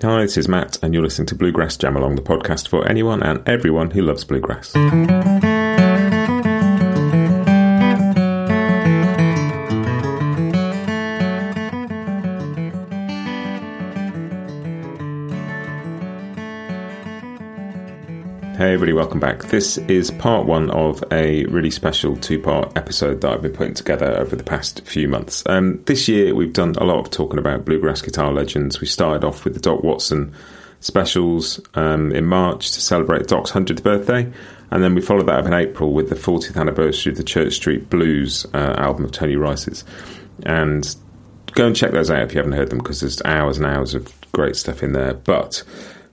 Hi, this is Matt, and you're listening to Bluegrass Jam Along, the podcast for anyone and everyone who loves bluegrass. Everybody, welcome back. This is part one of a really special two part episode that I've been putting together over the past few months. Um, this year we've done a lot of talking about bluegrass guitar legends. We started off with the Doc Watson specials um, in March to celebrate Doc's 100th birthday, and then we followed that up in April with the 40th anniversary of the Church Street Blues uh, album of Tony Rice's. And go and check those out if you haven't heard them because there's hours and hours of great stuff in there. But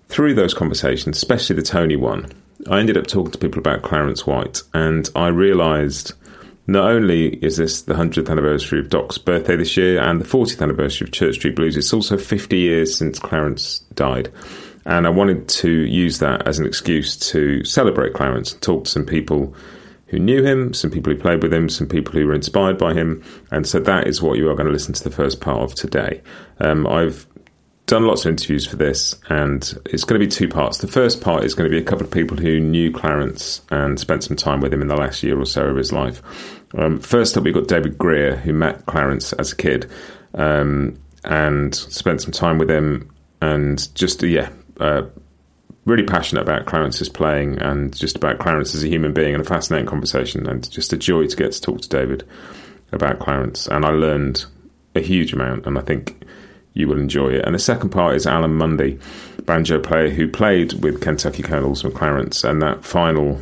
through those conversations, especially the Tony one, I ended up talking to people about Clarence White, and I realised not only is this the 100th anniversary of Doc's birthday this year and the 40th anniversary of Church Street Blues, it's also 50 years since Clarence died. And I wanted to use that as an excuse to celebrate Clarence and talk to some people who knew him, some people who played with him, some people who were inspired by him. And so that is what you are going to listen to the first part of today. Um, I've done lots of interviews for this, and it's going to be two parts. The first part is going to be a couple of people who knew Clarence and spent some time with him in the last year or so of his life. Um, first up, we've got David Grier, who met Clarence as a kid um, and spent some time with him, and just, yeah, uh, really passionate about Clarence's playing and just about Clarence as a human being, and a fascinating conversation, and just a joy to get to talk to David about Clarence. And I learned a huge amount, and I think you will enjoy it. And the second part is Alan Munde, banjo player who played with Kentucky Colonels and Clarence, and that final,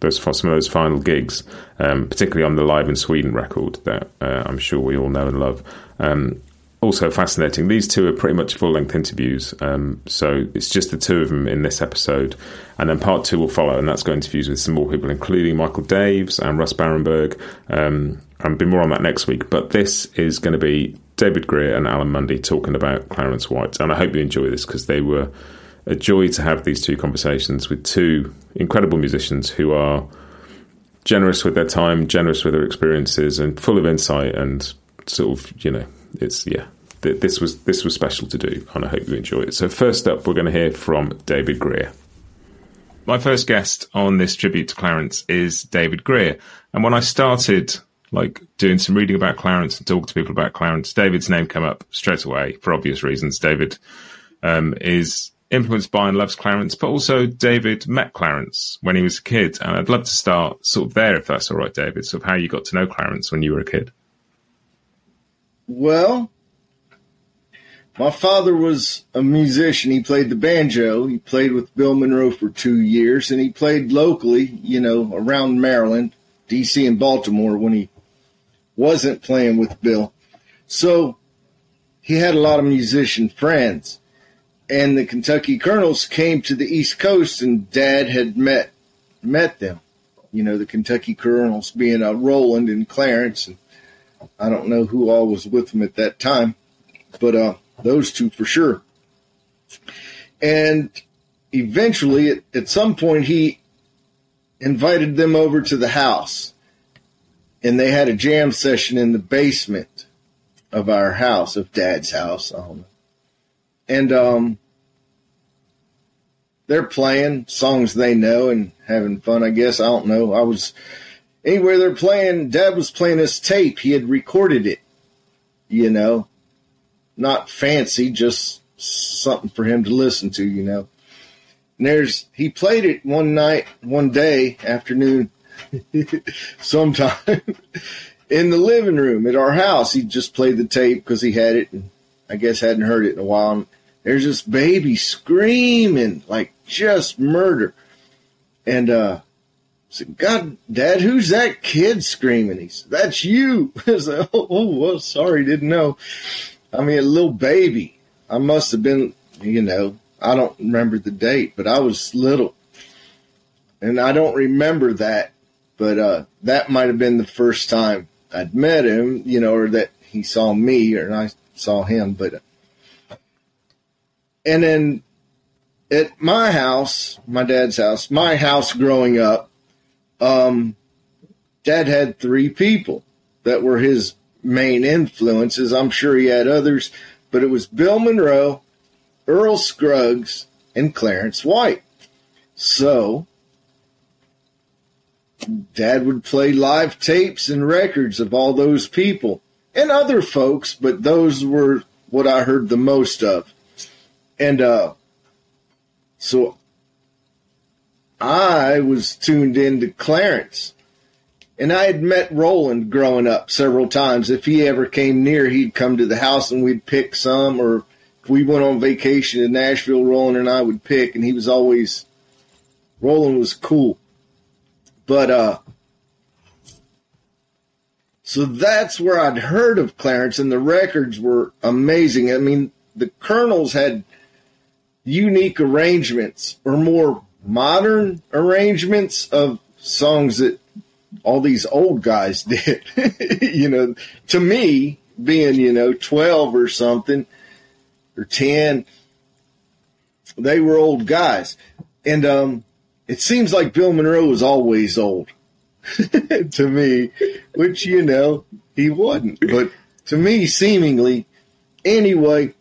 those some of those final gigs, um, particularly on the Live in Sweden record that uh, I'm sure we all know and love. Um, also fascinating. These two are pretty much full length interviews, um, so it's just the two of them in this episode, and then part two will follow, and that's got interviews with some more people, including Michael Daves and Russ Barenberg. Um, I'll be more on that next week, but this is going to be David Grier and Alan Munde talking about Clarence White. And I hope you enjoy this because they were a joy to have these two conversations with two incredible musicians who are generous with their time, generous with their experiences, and full of insight. And sort of, you know, it's yeah, this was this was special to do, and I hope you enjoy it. So first up, we're going to hear from David Grier. My first guest on this tribute to Clarence is David Grier, and when I started like doing some reading about Clarence and talking to people about Clarence, David's name came up straight away for obvious reasons. David um, is influenced by and loves Clarence, but also David met Clarence when he was a kid. And I'd love to start sort of there, if that's all right, David, sort of how you got to know Clarence when you were a kid. Well, my father was a musician. He played the banjo. He played with Bill Monroe for two years, and he played locally, you know, around Maryland, D.C., and Baltimore when he wasn't playing with Bill. So he had a lot of musician friends. And the Kentucky Colonels came to the East Coast and dad had met met them. You know, the Kentucky Colonels being uh, Roland and Clarence and I don't know who all was with them at that time, but uh, those two for sure. And eventually, at, at some point, he invited them over to the house and they had a jam session in the basement of our house, of Dad's house. Um, and um, they're playing songs they know and having fun. I guess I don't know. I was anywhere they're playing. Dad was playing this tape. He had recorded it. You know, not fancy, just something for him to listen to. You know. And there's he played it one night, one day afternoon sometime in the living room at our house. He just played the tape because he had it and I guess hadn't heard it in a while. And there's this baby screaming like just murder. And, uh, I said, God, Dad, who's that kid screaming? He said, That's you. I said, oh, oh, well, sorry, didn't know. I mean, a little baby. I must have been you know, I don't remember the date, but I was little. And I don't remember that, but uh, that might have been the first time I'd met him, you know, or that he saw me or I saw him. But, and then at my house, my dad's house, my house growing up, um, dad had three people that were his main influences. I'm sure he had others, but it was Bill Monroe, Earl Scruggs, and Clarence White. So, Dad would play live tapes and records of all those people and other folks, but those were what I heard the most of. And uh, so I was tuned into Clarence. And I had met Roland growing up several times. If he ever came near, he'd come to the house and we'd pick some, or if we went on vacation to Nashville, Roland and I would pick, and he was always, Roland was cool. But, uh, so that's where I'd heard of Clarence, and the records were amazing. I mean, the Colonels had unique arrangements or more modern arrangements of songs that all these old guys did. you know, to me, being, you know, 12 or something or 10, they were old guys. And um, it seems like Bill Monroe was always old to me, which, you know, he wasn't. But to me, seemingly, anyway,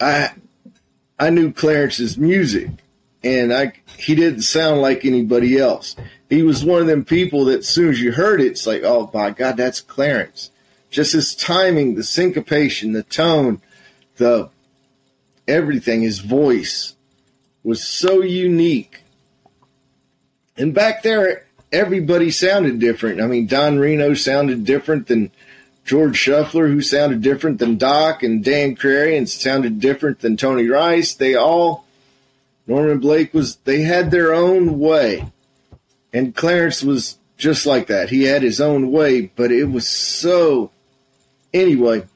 I I knew Clarence's music and I he didn't sound like anybody else. He was one of them people that as soon as you heard it, it's like, oh my God, that's Clarence. Just his timing, the syncopation, the tone, the everything, his voice was so unique. And back there, everybody sounded different. I mean, Don Reno sounded different than George Shuffler, who sounded different than Doc, and Dan Crary, and sounded different than Tony Rice. They all Norman Blake was, they had their own way. And Clarence was just like that. He had his own way, but it was so. Anyway,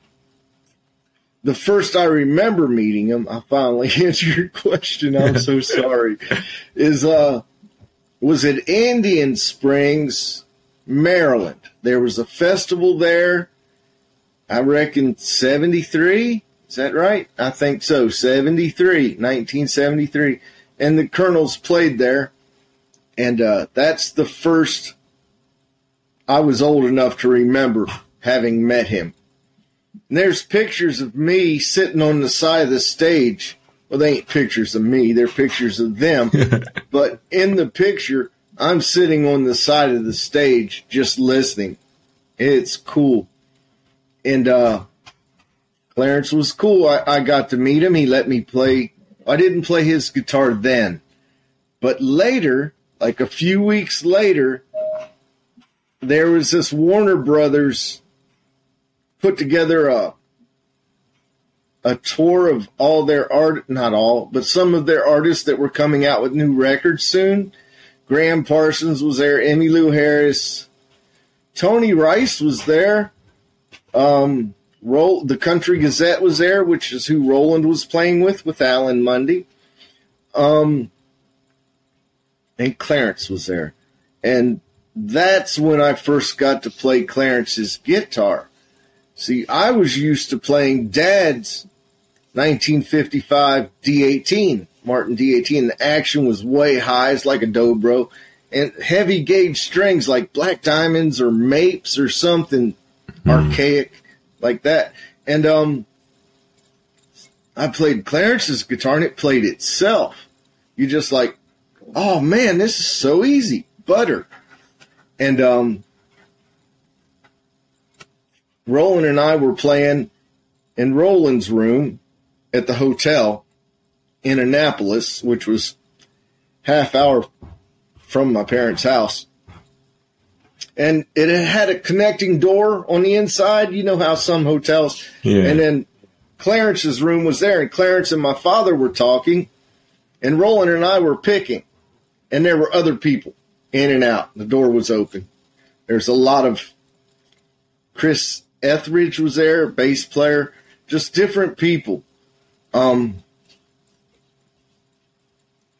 the first I remember meeting him, I finally answered your question. I'm so sorry. Is uh, was at Indian Springs, Maryland. There was a festival there. I reckon 73. Is that right? I think so. 73, 1973. And the Colonels played there. And uh, that's the first I was old enough to remember having met him. And there's pictures of me sitting on the side of the stage. Well, they ain't pictures of me, they're pictures of them. but in the picture, I'm sitting on the side of the stage just listening. It's cool. And uh, Clarence was cool. I, I got to meet him. He let me play. I didn't play his guitar then, but later, like a few weeks later, there was this Warner Brothers put together a a tour of all their art, not all, but some of their artists that were coming out with new records soon. Gram Parsons was there, Emmylou Harris, Tony Rice was there. Um, Roll the Country Gazette was there, which is who Roland was playing with with Alan Munde. Um, and Clarence was there, and that's when I first got to play Clarence's guitar. See, I was used to playing Dad's 1955 D18, Martin D18. The action was way high, it's like a dobro, and heavy gauge strings like black diamonds or mapes or something mm. archaic like that. And um, I played Clarence's guitar and it played itself. You just like, oh man, this is so easy, butter. And um, Roland and I were playing in Roland's room at the hotel in Annapolis, which was half hour from my parents' house and it had a connecting door on the inside. You know how some hotels, yeah. and then Clarence's room was there, and Clarence and my father were talking, and Roland and I were picking, and there were other people in and out. The door was open. There's a lot of Chris Etheridge was there, bass player, just different people. um,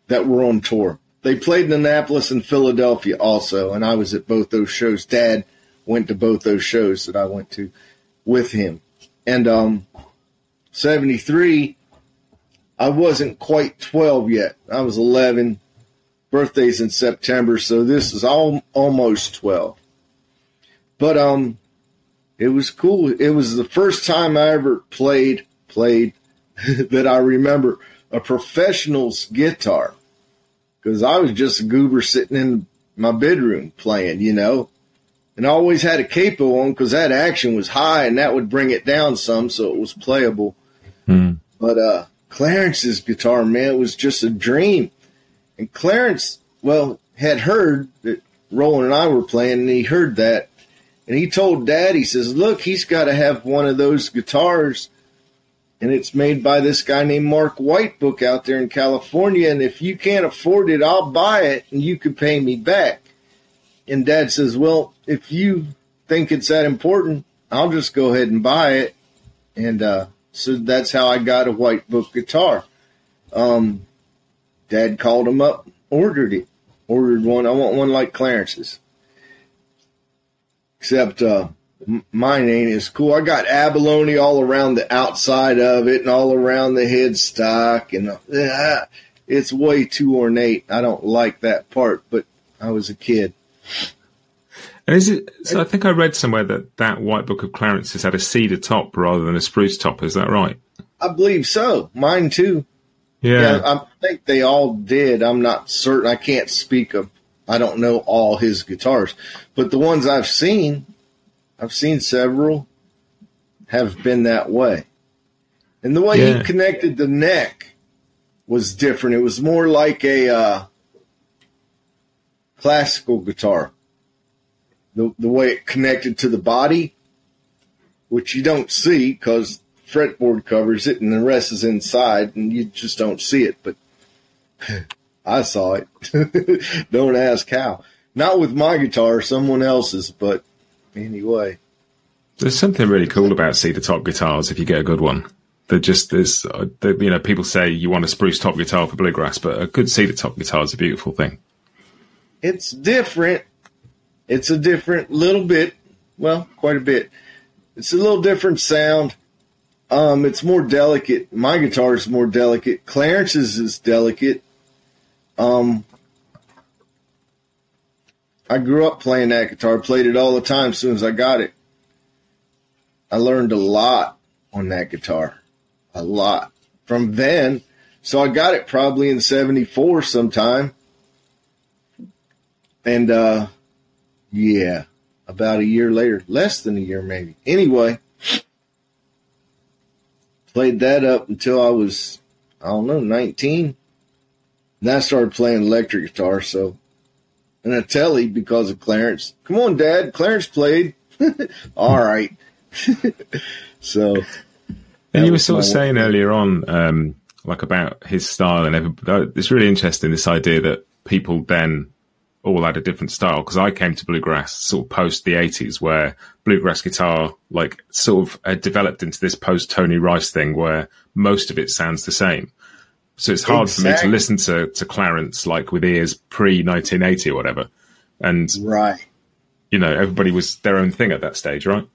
that were on tour. They played in Annapolis and Philadelphia also, and I was at both those shows. Dad went to both those shows that I went to with him. And um, 73, I wasn't quite 12 yet. I was 11. Birthday's in September, so this is all, almost 12. But um, it was cool. It was the first time I ever played played that I remember a professional's guitar because I was just a goober sitting in my bedroom playing, you know, and I always had a capo on because that action was high and that would bring it down some, so it was playable. Mm. But uh, Clarence's guitar, man, was just a dream. And Clarence, well, had heard that Roland and I were playing, and he heard that, and he told Dad, he says, "Look, he's got to have one of those guitars." and it's made by this guy named Mark Whitebook out there in California. And if you can't afford it, I'll buy it and you could pay me back. And dad says, Well, if you think it's that important, I'll just go ahead and buy it. And uh, so that's how I got a Whitebook guitar. Um, dad called him up, ordered it, ordered one. I want one like Clarence's. Except, uh, mine ain't as cool. I got abalone all around the outside of it and all around the headstock, and uh, it's way too ornate. I don't like that part, but I was a kid. And is it? So I think I read somewhere that that Whitebook of Clarence has had a cedar top rather than a spruce top. Is that right? I believe so. Mine too. Yeah. yeah, I think they all did. I'm not certain. I can't speak of. I don't know all his guitars, but the ones I've seen, I've seen several have been that way. And the way yeah. he connected the neck was different. It was more like a uh, classical guitar. The, the way it connected to the body, which you don't see because fretboard covers it and the rest is inside and you just don't see it. But I saw it. don't ask how. Not with my guitar, someone else's, but anyway. There's something really cool about cedar top guitars if you get a good one. They're just there's uh, you know people say you want a spruce top guitar for bluegrass, but a good cedar top guitar is a beautiful thing. It's different. It's a different little bit. Well, quite a bit. It's a little different sound. Um, it's more delicate. My guitar is more delicate. Clarence's is delicate. Um, I grew up playing that guitar, played it all the time as soon as I got it. I learned a lot on that guitar. A lot. From then, so I got it probably in 74 sometime. And uh yeah, about a year later, less than a year maybe. Anyway, played that up until I was I don't know, 19. Then I started playing electric guitar, so and a telly because of Clarence. Come on, Dad. Clarence played. All right. so. And you were sort of saying one. earlier on, um, like about his style, and every, it's really interesting this idea that people then all had a different style. Because I came to bluegrass sort of post the '80s, where bluegrass guitar like sort of had developed into this post Tony Rice thing, where most of it sounds the same. So it's hard exactly. for me to listen to, to Clarence like with ears pre 1980 or whatever. And, right. you know, everybody was their own thing at that stage, right?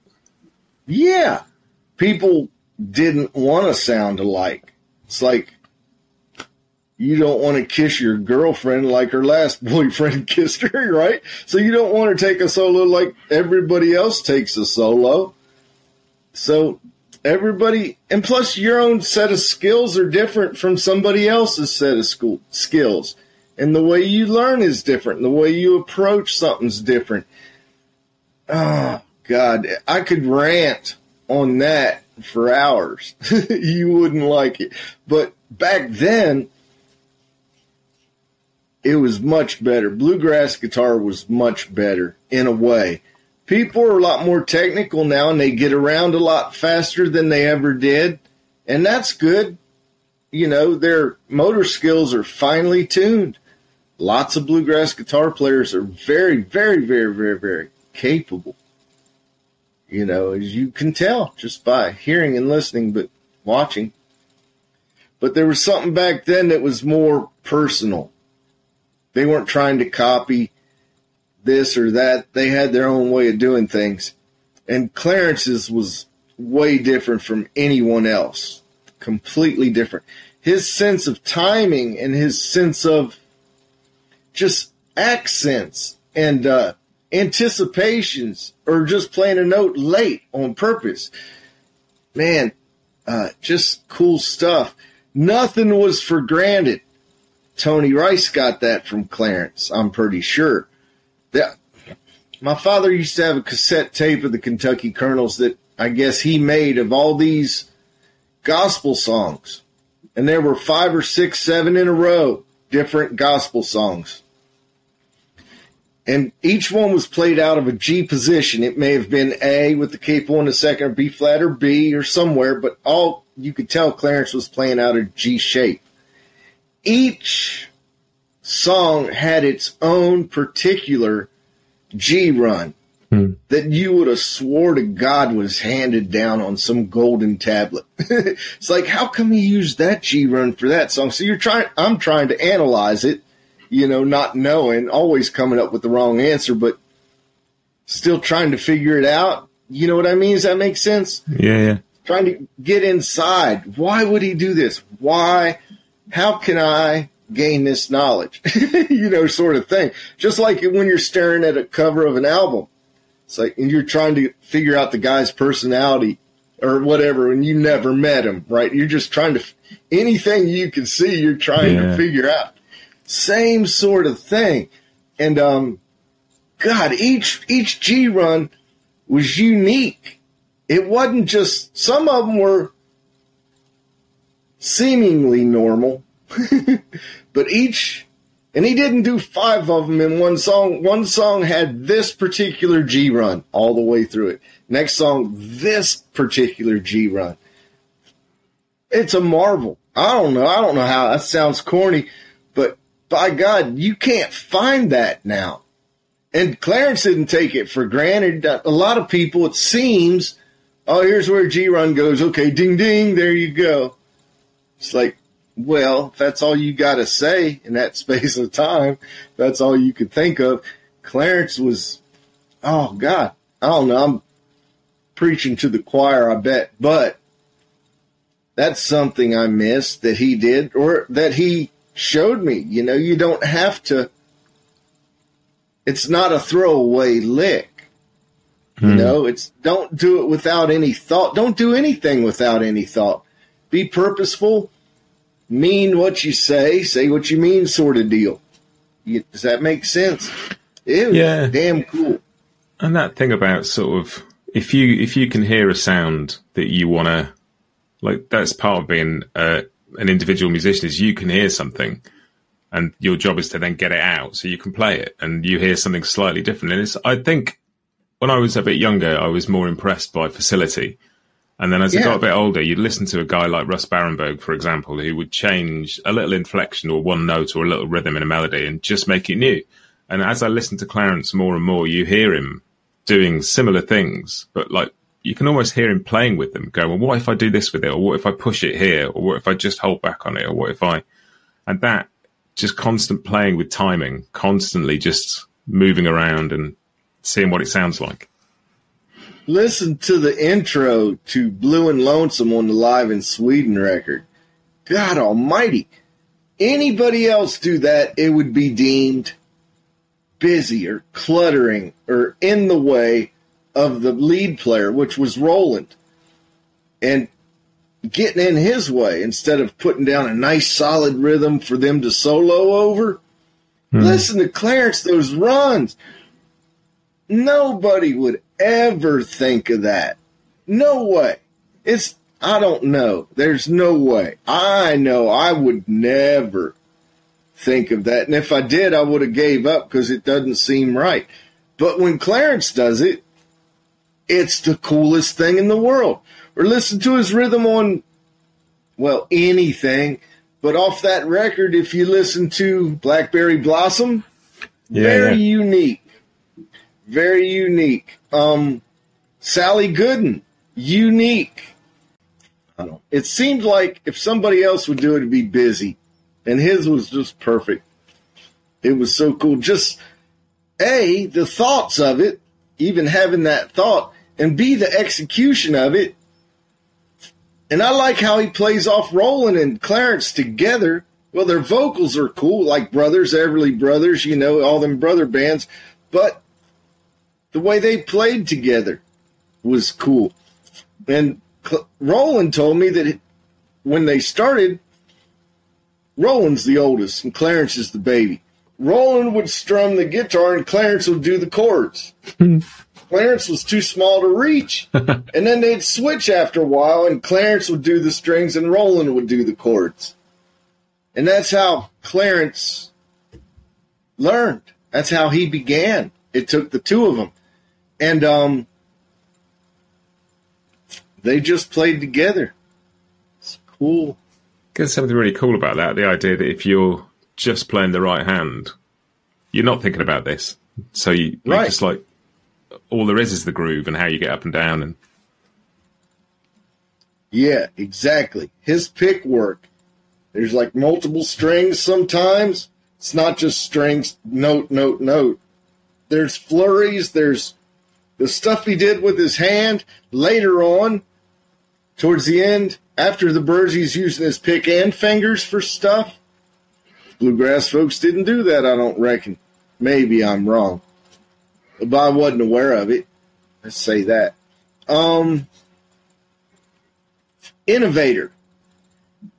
Yeah. People didn't want to sound alike. It's like you don't want to kiss your girlfriend like her last boyfriend kissed her, right? So you don't want to take a solo like everybody else takes a solo. So everybody, and plus your own set of skills are different from somebody else's set of school skills. And the way you learn is different. The way you approach something's different. Oh, God. I could rant on that for hours. you wouldn't like it. But back then, it was much better. Bluegrass guitar was much better in a way people are a lot more technical now and they get around a lot faster than they ever did. And that's good. You know, their motor skills are finely tuned. Lots of bluegrass guitar players are very, very, very, very, very capable. You know, as you can tell just by hearing and listening, but watching. but there was something back then that was more personal. They weren't trying to copy this or that. They had their own way of doing things. And Clarence's was way different from anyone else. Completely different. His sense of timing and his sense of just accents and uh, anticipations or just playing a note late on purpose. Man, uh, just cool stuff. Nothing was for granted. Tony Rice got that from Clarence, I'm pretty sure. That, my father used to have a cassette tape of the Kentucky Colonels that I guess he made of all these gospel songs. And there were five or six, seven in a row, different gospel songs and each one was played out of a G position. It may have been A with the capo on the second, or B flat, or B, or somewhere, but all you could tell Clarence was playing out of G shape. Each song had its own particular G run hmm. that you would have swore to God was handed down on some golden tablet. it's like, how come he used that G run for that song? So you're trying, I'm trying to analyze it you know, not knowing, always coming up with the wrong answer, but still trying to figure it out. You know what I mean? Does that make sense? Yeah, yeah. Trying to get inside. Why would he do this? Why? How can I gain this knowledge? you know, sort of thing. Just like when you're staring at a cover of an album. It's like, and you're trying to figure out the guy's personality or whatever, and you never met him, right? You're just trying to, anything you can see, you're trying yeah. to figure out. Same sort of thing. And um God, each each G run was unique. It wasn't just some of them were seemingly normal, but each and he didn't do five of them in one song. One song had this particular G run all the way through it. Next song, this particular G run. It's a marvel. I don't know. I don't know how that sounds corny, but by God, you can't find that now. And Clarence didn't take it for granted. A lot of people, it seems, oh, here's where G Run goes. Okay, ding ding, there you go. It's like, well, that's all you got to say in that space of time. That's all you could think of. Clarence was, oh God, I don't know. I'm preaching to the choir, I bet, but that's something I missed that he did or that he showed me. You know, you don't have to. It's not a throwaway lick. You hmm. know, it's don't do it without any thought. Don't do anything without any thought. Be purposeful. Mean what you say. Say what you mean, sort of deal. You, does that make sense? It yeah, damn cool. And that thing about sort of if you if you can hear a sound that you want to like that's part of being a an individual musician is you can hear something and your job is to then get it out so you can play it and you hear something slightly different. And it's, I think when I was a bit younger, I was more impressed by facility. And then as yeah. I got a bit older, you'd listen to a guy like Russ Barenberg, for example, who would change a little inflection or one note or a little rhythm in a melody and just make it new. And as I listened to Clarence more and more, you hear him doing similar things, but like you can almost hear him playing with them, go, well, what if I do this with it? Or what if I push it here? Or what if I just hold back on it? Or what if I, and that just constant playing with timing, constantly just moving around and seeing what it sounds like. Listen to the intro to Blue and Lonesome on the Live in Sweden record. God almighty. Anybody else do that, it would be deemed busy or cluttering or in the way of the lead player, which was Roland, and getting in his way instead of putting down a nice solid rhythm for them to solo over. Hmm. Listen to Clarence, those runs. Nobody would ever think of that. No way. It's, I don't know. There's no way. I know I would never think of that. And if I did, I would have gave up because it doesn't seem right. But when Clarence does it, it's the coolest thing in the world. Or listen to his rhythm on, well, anything. But off that record, if you listen to Blackberry Blossom, yeah, very yeah. unique. Very unique. Um, Sally Gooden, unique. I don't. It seemed like if somebody else would do it, it'd be busy, and his was just perfect. It was so cool. Just a the thoughts of it, even having that thought, and b the execution of it. And I like how he plays off Roland and Clarence together. Well, their vocals are cool, like Brothers, Everly Brothers, you know, all them brother bands. But the way they played together was cool. And Roland told me that when they started, Roland's the oldest and Clarence is the baby. Roland would strum the guitar and Clarence would do the chords. Clarence was too small to reach. and then they'd switch after a while and Clarence would do the strings and Roland would do the chords. And that's how Clarence learned. That's how he began. It took the two of them. And um they just played together. It's cool. There's something really cool about that. The idea that if you're just playing the right hand, you're not thinking about this. So you, you're right. just like, all there is is the groove and how you get up and down. And yeah, exactly. His pick work. There's like multiple strings sometimes. It's not just strings, note, note, note. There's flurries. There's the stuff he did with his hand later on towards the end, after the Byrds, he's using his pick and fingers for stuff. Bluegrass folks didn't do that, I don't reckon. Maybe I'm wrong. But I wasn't aware of it. Let's say that. Um, innovator.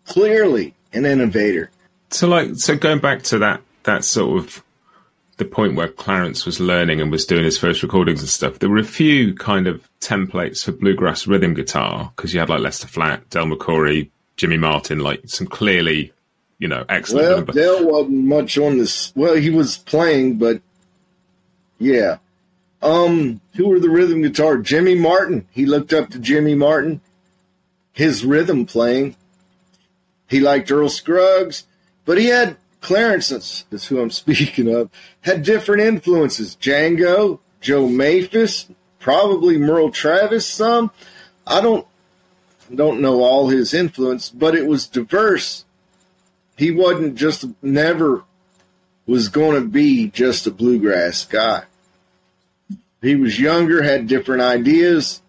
Clearly an innovator. So like so going back to that that sort of the point where Clarence was learning and was doing his first recordings and stuff, there were a few kind of templates for bluegrass rhythm guitar because you had like Lester Flatt, Del McCoury, Jimmy Martin, like some clearly, you know, excellent. Well, Del wasn't much on this. Well, he was playing, but yeah. Um, who were the rhythm guitar? Jimmy Martin. He looked up to Jimmy Martin. His rhythm playing. He liked Earl Scruggs, but he had Clarence is who I'm speaking of, had different influences. Django, Joe Maphis, probably Merle Travis some. I don't don't know all his influence, but it was diverse. He wasn't just never was going to be just a bluegrass guy. He was younger, had different ideas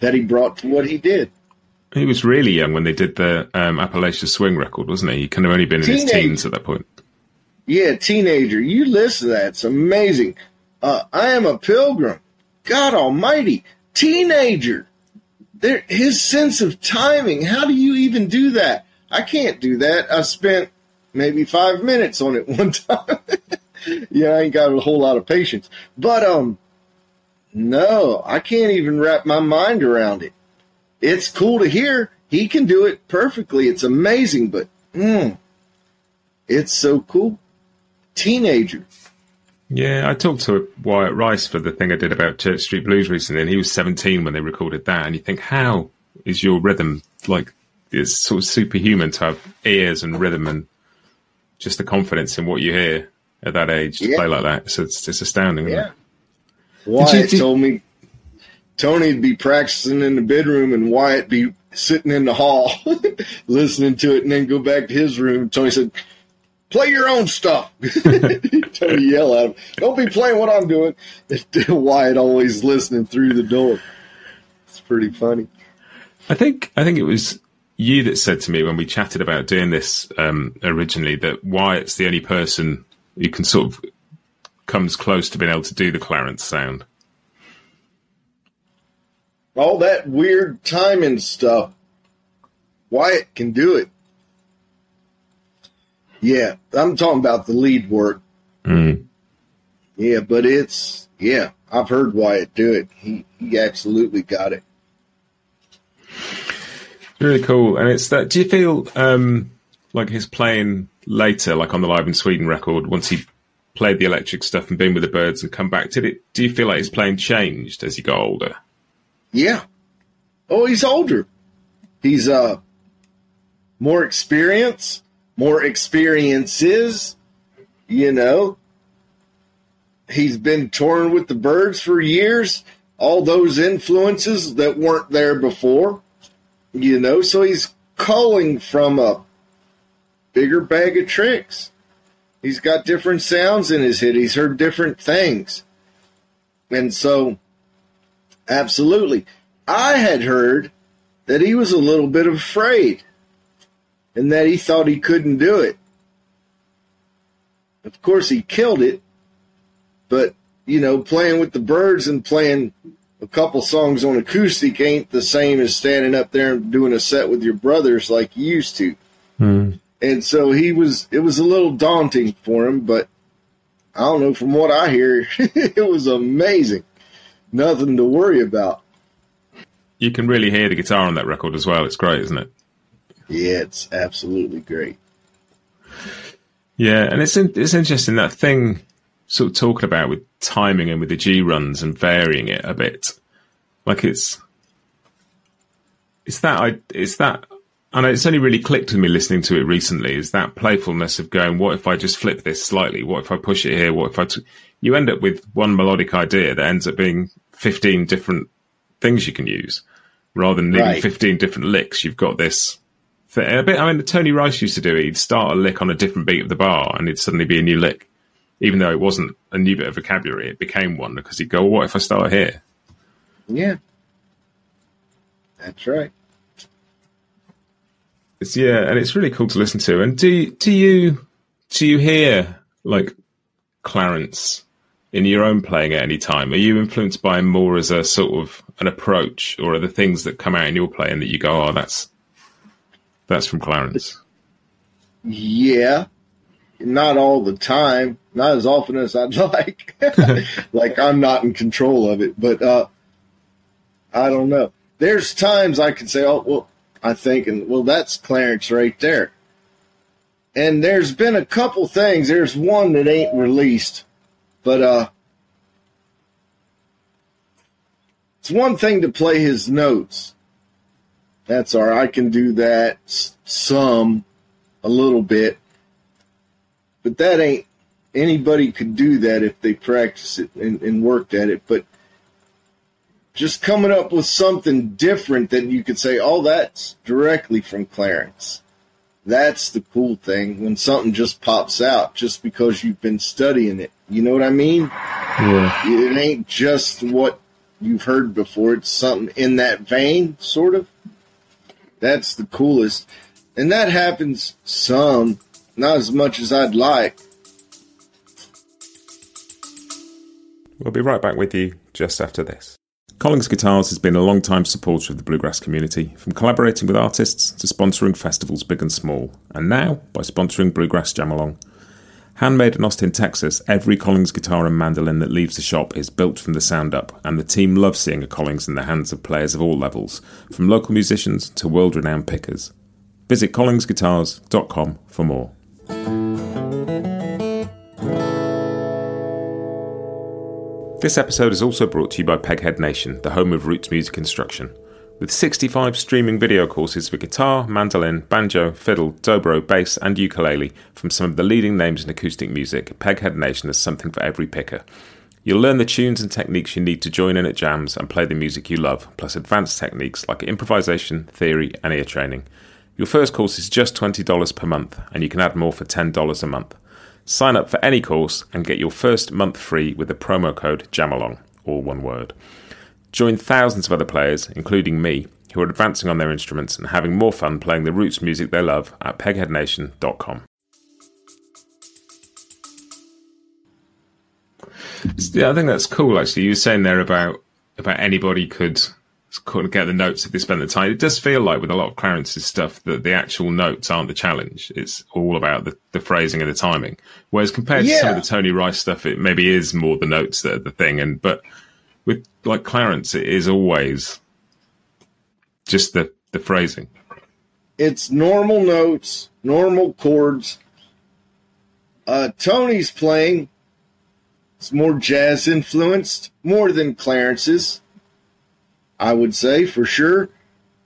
that he brought to what he did. He was really young when they did the um, Appalachian Swing record, wasn't he? He kind of only been in his teens at that point. Yeah, teenager. You listen to that. It's amazing. Uh, I am a pilgrim. God almighty. Teenager. There, his sense of timing. How do you even do that? I can't do that. I spent maybe five minutes on it one time. yeah, I ain't got a whole lot of patience. But, um, no, I can't even wrap my mind around it it's cool to hear. He can do it perfectly. It's amazing, but mm, it's so cool. Teenager. Yeah, I talked to Wyatt Rice for the thing I did about Church Street Blues recently, and he was 17 when they recorded that. And you think, how is your rhythm like? It's sort of superhuman to have ears and rhythm and just the confidence in what you hear at that age to yeah. play like that. So it's, it's astounding. Yeah. Wyatt you, told me Tony'd be practicing in the bedroom and Wyatt be sitting in the hall listening to it and then go back to his room. Tony said, play your own stuff. Tony yell at him, don't be playing what I'm doing. Wyatt always listening through the door. It's pretty funny. I think, I think it was you that said to me when we chatted about doing this um, originally that Wyatt's the only person who can sort of comes close to being able to do the Clarence sound all that weird timing stuff. Wyatt can do it. Yeah, I'm talking about the lead work. Mm. Yeah, but it's yeah, I've heard Wyatt do it. He he absolutely got it. Really cool, and it's that. Do you feel um, like his playing later, like on the Live in Sweden record, once he played the electric stuff and been with the Byrds and come back? Did it? Do you feel like his playing changed as he got older? Yeah. Oh, he's older. He's uh more experience, more experiences, you know. He's been touring with the Byrds for years. all those influences that weren't there before, you know, so he's calling from a bigger bag of tricks. He's got different sounds in his head. He's heard different things. And so, absolutely. I had heard that he was a little bit afraid and that he thought he couldn't do it. Of course, he killed it, but, you know, playing with the Byrds and playing a couple songs on acoustic ain't the same as standing up there and doing a set with your brothers like you used to. Mm. And so he was, it was a little daunting for him, but I don't know, from what I hear, it was amazing. Nothing to worry about. You can really hear the guitar on that record as well. It's great, isn't it? Yeah, it's absolutely great. Yeah, and it's in, it's interesting that thing sort of talking about with timing and with the G runs and varying it a bit. Like it's it's that I it's that and it's only really clicked with me listening to it recently is that playfulness of going, what if I just flip this slightly? What if I push it here? What if I? T-? You end up with one melodic idea that ends up being 15 different things you can use rather than needing right. 15 different licks. You've got this thing. A bit, I mean, Tony Rice used to do it. He'd start a lick on a different beat of the bar and it'd suddenly be a new lick. Even though it wasn't a new bit of vocabulary, it became one because he'd go, well, what if I start here? Yeah. That's right. It's yeah, and it's really cool to listen to. And do do you do you hear like Clarence in your own playing at any time? Are you influenced by more as a sort of an approach, or are the things that come out in your playing that you go, oh, that's that's from Clarence? Yeah, not all the time, not as often as I'd like. like I'm not in control of it, but uh, I don't know. There's times I can say, oh well I think, and well, that's Clarence right there. And there's been a couple things. There's one that ain't released, but uh, it's one thing to play his notes. That's all right. I can do that some, a little bit, but that ain't anybody could do that if they practice it and, and worked at it. But just coming up with something different that you could say, oh, that's directly from Clarence. That's the cool thing when something just pops out just because you've been studying it. You know what I mean? Yeah. It ain't just what you've heard before. It's something in that vein, sort of. That's the coolest. And that happens some, not as much as I'd like. We'll be right back with you just after this. Collings Guitars has been a long-time supporter of the bluegrass community, from collaborating with artists to sponsoring festivals big and small, and now by sponsoring Bluegrass Jam Along. Handmade in Austin, Texas, every Collings guitar and mandolin that leaves the shop is built from the sound up, and the team loves seeing a Collings in the hands of players of all levels, from local musicians to world renowned pickers. Visit collingsguitars.com for more. This episode is also brought to you by Peghead Nation, the home of roots music instruction. With 65 streaming video courses for guitar, mandolin, banjo, fiddle, dobro, bass, and ukulele from some of the leading names in acoustic music, Peghead Nation has something for every picker. You'll learn the tunes and techniques you need to join in at jams and play the music you love, plus advanced techniques like improvisation, theory, and ear training. Your first course is just $20 per month, and you can add more for $10 a month. Sign up for any course and get your first month free with the promo code JAMALONG, all one word. Join thousands of other players, including me, who are advancing on their instruments and having more fun playing the roots music they love at pegheadnation.com. Yeah, I think that's cool. Actually, you were saying there about about anybody could of get the notes if they spend the time. It does feel like with a lot of Clarence's stuff that the actual notes aren't the challenge. It's all about the, the phrasing and the timing. Whereas compared yeah. to some of the Tony Rice stuff, it maybe is more the notes that are the thing. And but like Clarence, it is always just the the phrasing. It's normal notes, normal chords. Uh, Tony's playing. It's more jazz influenced, more than Clarence's I would say for sure.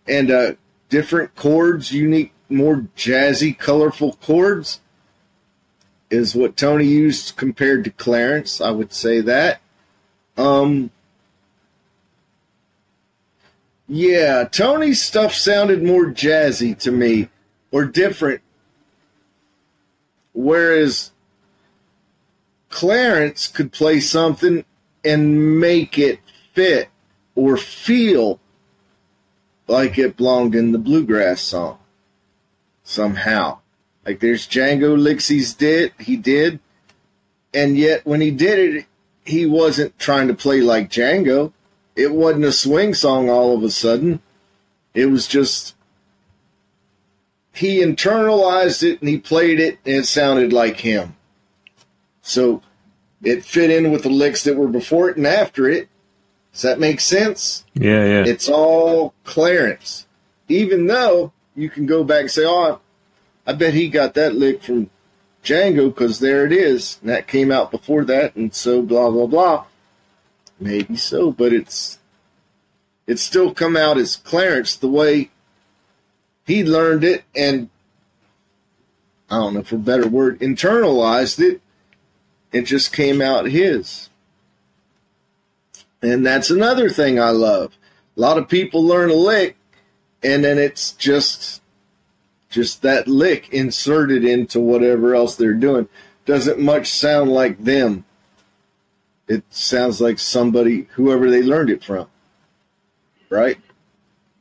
And uh, different chords, unique, more jazzy, colorful chords is what Tony used compared to Clarence. I would say that. Um, Yeah, Tony's stuff sounded more jazzy to me or different. Whereas Clarence could play something and make it fit or feel like it belonged in the bluegrass song somehow. Like there's Django licks he's did he did, and yet when he did it, he wasn't trying to play like Django. It wasn't a swing song all of a sudden. It was just he internalized it and he played it and it sounded like him. So it fit in with the licks that were before it and after it. Does that make sense? Yeah, yeah. It's all Clarence. Even though you can go back and say, oh, I bet he got that lick from Django because there it is. And that came out before that, and so blah, blah, blah. Maybe so, but it's it's still come out as Clarence the way he learned it and I don't know for a better word, internalized it. It just came out his. And that's another thing I love. A lot of people learn a lick and then it's just just that lick inserted into whatever else they're doing. Doesn't much sound like them. It sounds like somebody whoever they learned it from. Right?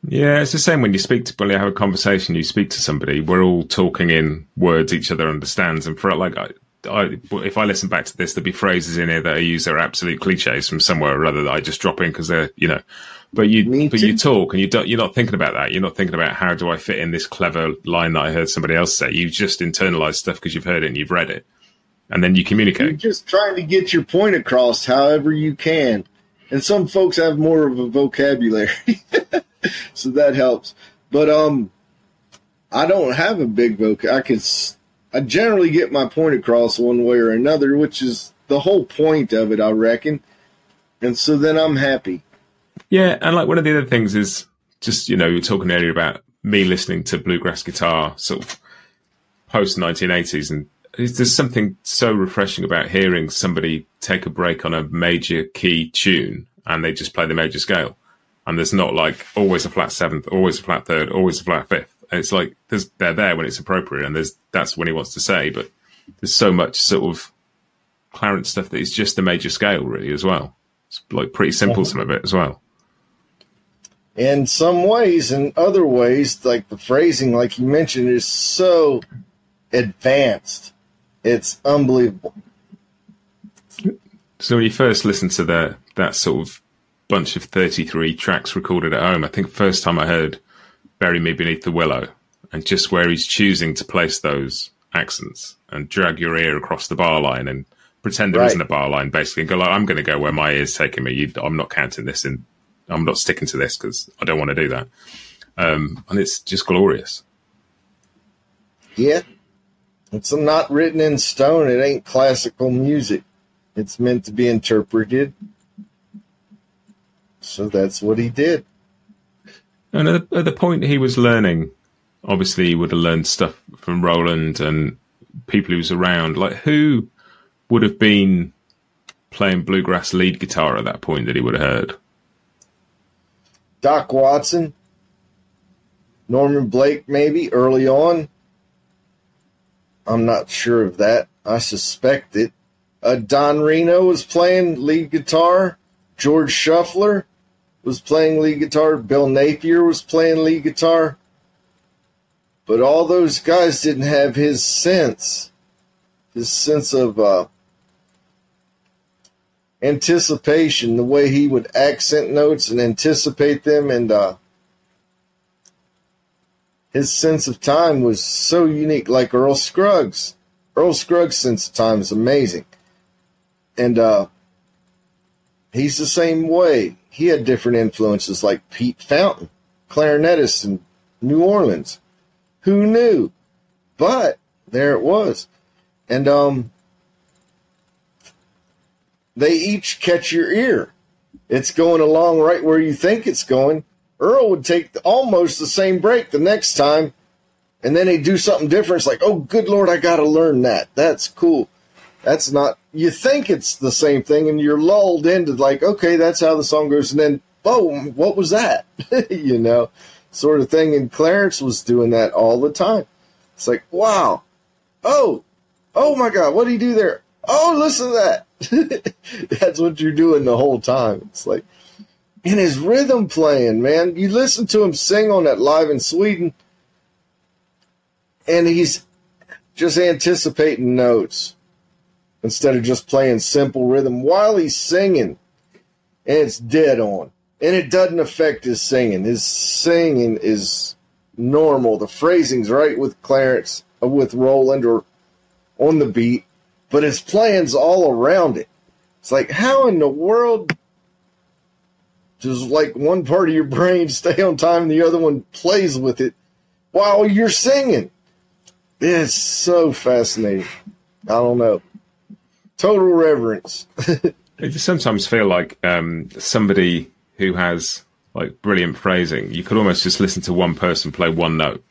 Yeah, it's the same when you speak to when you have a conversation, you speak to somebody, we're all talking in words each other understands and for like I, I, if I listen back to this, there'll be phrases in here that I use that are absolute cliches from somewhere or other that I just drop in because they're, you know, but you, but you talk and you don't, you're not thinking about that. You're not thinking about how do I fit in this clever line that I heard somebody else say. You've just internalize stuff because you've heard it and you've read it, and then you communicate. You're just trying to get your point across however you can. And some folks have more of a vocabulary, so that helps. But um, I don't have a big voc. I can, I generally get my point across one way or another, which is the whole point of it, I reckon. And so then I'm happy. Yeah, and like one of the other things is just you know you were talking earlier about me listening to bluegrass guitar sort of post 1980s, and there's something so refreshing about hearing somebody take a break on a major key tune and they just play the major scale, and there's not like always a flat seventh, always a flat third, always a flat fifth. It's like they're there when it's appropriate, and there's that's when he wants to say, but there's so much sort of Clarence stuff that is just the major scale really as well. It's like pretty simple some of it as well in some ways in other ways like the phrasing like you mentioned is so advanced it's unbelievable so when you first listened to that that sort of bunch of 33 tracks recorded at home i think first time i heard bury me beneath the willow and just where he's choosing to place those accents and drag your ear across the bar line and pretend there right. not a bar line basically and go like i'm going to go where my ear's taking me you, i'm not counting this and I'm not sticking to this because I don't want to do that. Um, and it's just glorious. Yeah. It's not written in stone. It ain't classical music. It's meant to be interpreted. So that's what he did. And at the, point he was learning, obviously he would have learned stuff from Roland and people he was around. Like who would have been playing bluegrass lead guitar at that point that he would have heard? Doc Watson, Norman Blake, maybe early on. I'm not sure of that. I suspect it. Uh, Don Reno was playing lead guitar. George Shuffler was playing lead guitar. Bill Napier was playing lead guitar. But all those guys didn't have his sense, his sense of uh, anticipation, the way he would accent notes and anticipate them, and uh, his sense of time was so unique, like Earl Scruggs. Earl Scruggs' sense of time is amazing, and uh, he's the same way. He had different influences, like Pete Fountain, clarinetist in New Orleans. Who knew? But there it was, and um, they each catch your ear. It's going along right where you think it's going. Earl would take almost the same break the next time, and then he'd do something different. It's like, oh, good Lord, I got to learn that. That's cool. That's not, you think it's the same thing, and you're lulled into like, okay, that's how the song goes. And then oh, what was that? you know, sort of thing. And Clarence was doing that all the time. It's like, wow, oh, oh my God, what did he do there? Oh, listen to that. That's what you're doing the whole time. It's like, and his rhythm playing, man. You listen to him sing on that live in Sweden, and he's just anticipating notes instead of just playing simple rhythm while he's singing. And it's dead on. And it doesn't affect his singing. His singing is normal. The phrasing's right with Clarence, uh, with Roland, or on the beat, but his playing's all around it. It's like, how in the world does like one part of your brain stay on time and the other one plays with it while you're singing? It's so fascinating. I don't know. Total reverence. I just sometimes feel like um, somebody who has like brilliant phrasing, you could almost just listen to one person play one note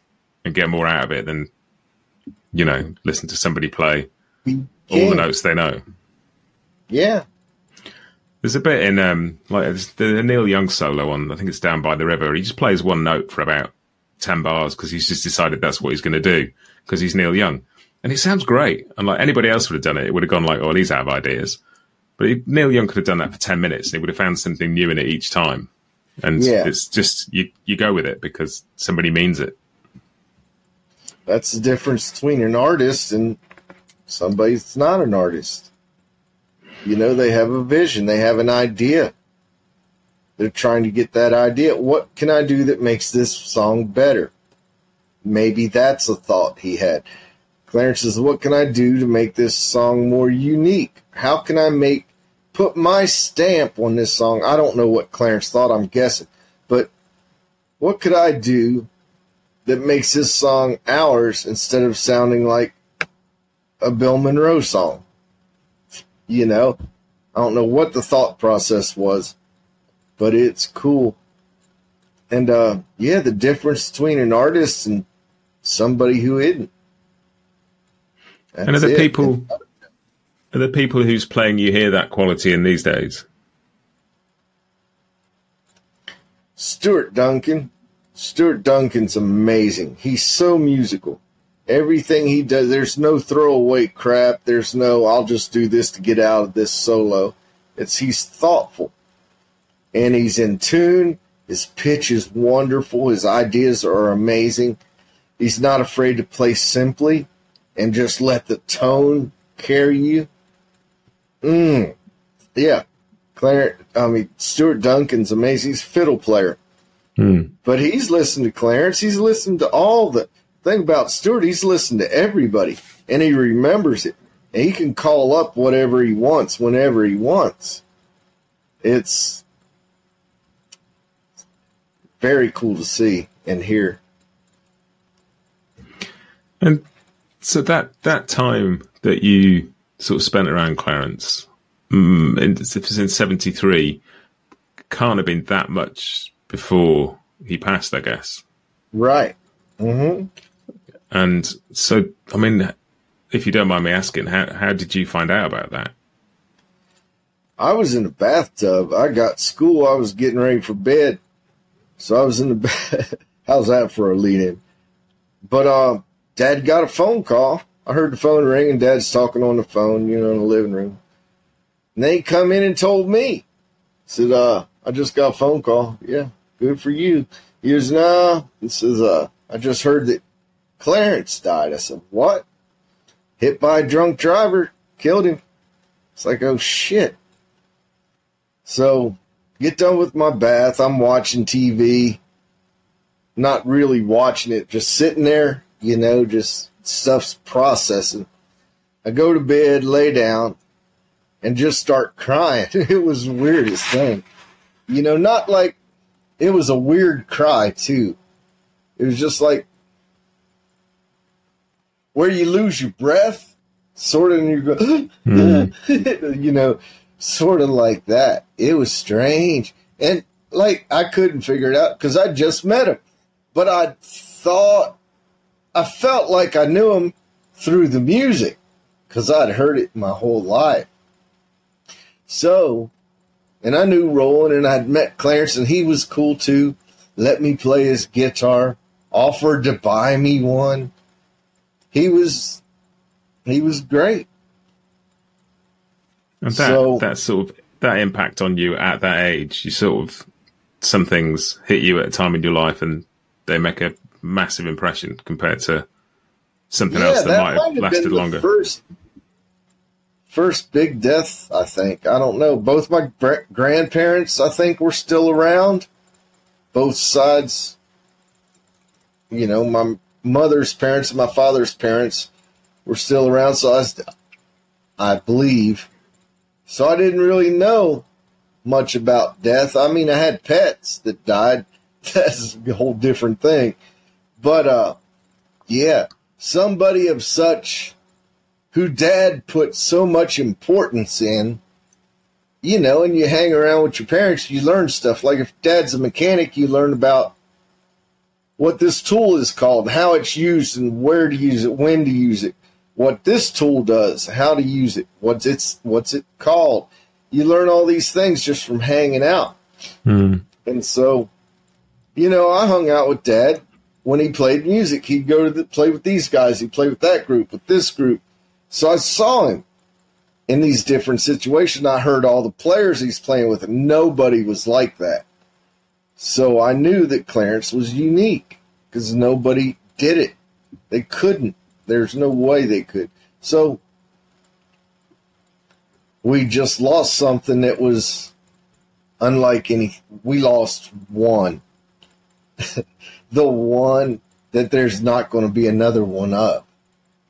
and get more out of it than you know listen to somebody play all the notes they know. Yeah. There's a bit in um like the Neil Young solo on I think it's down by the river. He just plays one note for about ten bars because he's just decided that's what he's going to do because he's Neil Young, and it sounds great. And like anybody else would have done it, it would have gone like, oh, he's out of ideas. But he, Neil Young could have done that for ten minutes, and he would have found something new in it each time. And yeah. it's just you you go with it because somebody means it. That's the difference between an artist and somebody that's not an artist. You know, they have a vision, they have an idea. They're trying to get that idea. What can I do that makes this song better? Maybe that's a thought he had. Clarence says, What can I do to make this song more unique? How can I make put my stamp on this song? I don't know what Clarence thought, I'm guessing. But what could I do that makes this song ours instead of sounding like a Bill Monroe song? You know, I don't know what the thought process was, but it's cool. And uh, yeah, the difference between an artist and somebody who isn't. That's and are the it. people are the people who's playing you hear that quality in these days? Stuart Duncan. Stuart Duncan's amazing. He's so musical. Everything he does, there's no throwaway crap. There's no, I'll just do this to get out of this solo. It's he's thoughtful and he's in tune. His pitch is wonderful. His ideas are amazing. He's not afraid to play simply and just let the tone carry you. Mm. Yeah. Clarence, I mean, Stuart Duncan's amazing. He's a fiddle player. Mm. But he's listened to Clarence. He's listened to all the thing about Stuart, he's listened to everybody and he remembers it. And he can call up whatever he wants whenever he wants. It's very cool to see and hear. And so that that time that you sort of spent around Clarence, mm, in, if it's in '73, can't have been that much before he passed, I guess. Right. Mm-hmm. And so, I mean, if you don't mind me asking, how how did you find out about that? I was in the bathtub. I got school. I was getting ready for bed, so I was in the bed. How's that for a lead in? But uh, Dad got a phone call. I heard the phone ring, and Dad's talking on the phone, you know, in the living room. And they come in and told me, said, uh, I just got a phone call. Yeah, good for you. He goes, no. This is, uh, I just heard that Clarence died. I said, What? Hit by a drunk driver, killed him. It's like, oh shit. So, get done with my bath. I'm watching TV. Not really watching it, just sitting there, you know, just stuff's processing. I go to bed, lay down, and just start crying. It was the weirdest thing. You know, not like it was a weird cry, too. It was just like where you lose your breath, sort of, and you go, mm. you know, sort of like that. It was strange. And like, I couldn't figure it out because I just met him. But I thought, I felt like I knew him through the music because I'd heard it my whole life. So And I knew Roland and I'd met Clarence and he was cool too. Let me play his guitar, offered to buy me one. He was he was great. And that so, that sort of that impact on you at that age, you sort of some things hit you at a time in your life and they make a massive impression compared to something yeah, else that, that might have lasted longer. First, first big death, I think. I don't know. Both my grandparents, I think, were still around. Both sides, you know, my mother's parents and my father's parents were still around. So I, I believe. So I didn't really know much about death. I mean, I had pets that died. That's a whole different thing. But, uh, yeah, somebody of such who dad put so much importance in, you know, and you hang around with your parents, you learn stuff. Like if dad's a mechanic, you learn about what this tool is called, how it's used, and where to use it, when to use it, what this tool does, how to use it, what's its what's it called. You learn all these things just from hanging out. Mm. And so, you know, I hung out with dad when he played music. He'd go to the, play with these guys. He'd play with that group, with this group. So I saw him in these different situations. I heard all the players he's playing with, and nobody was like that. So I knew that Clarence was unique because nobody did it. They couldn't. There's no way they could. So we just lost something that was unlike any. We lost one. the one that there's not going to be another one of.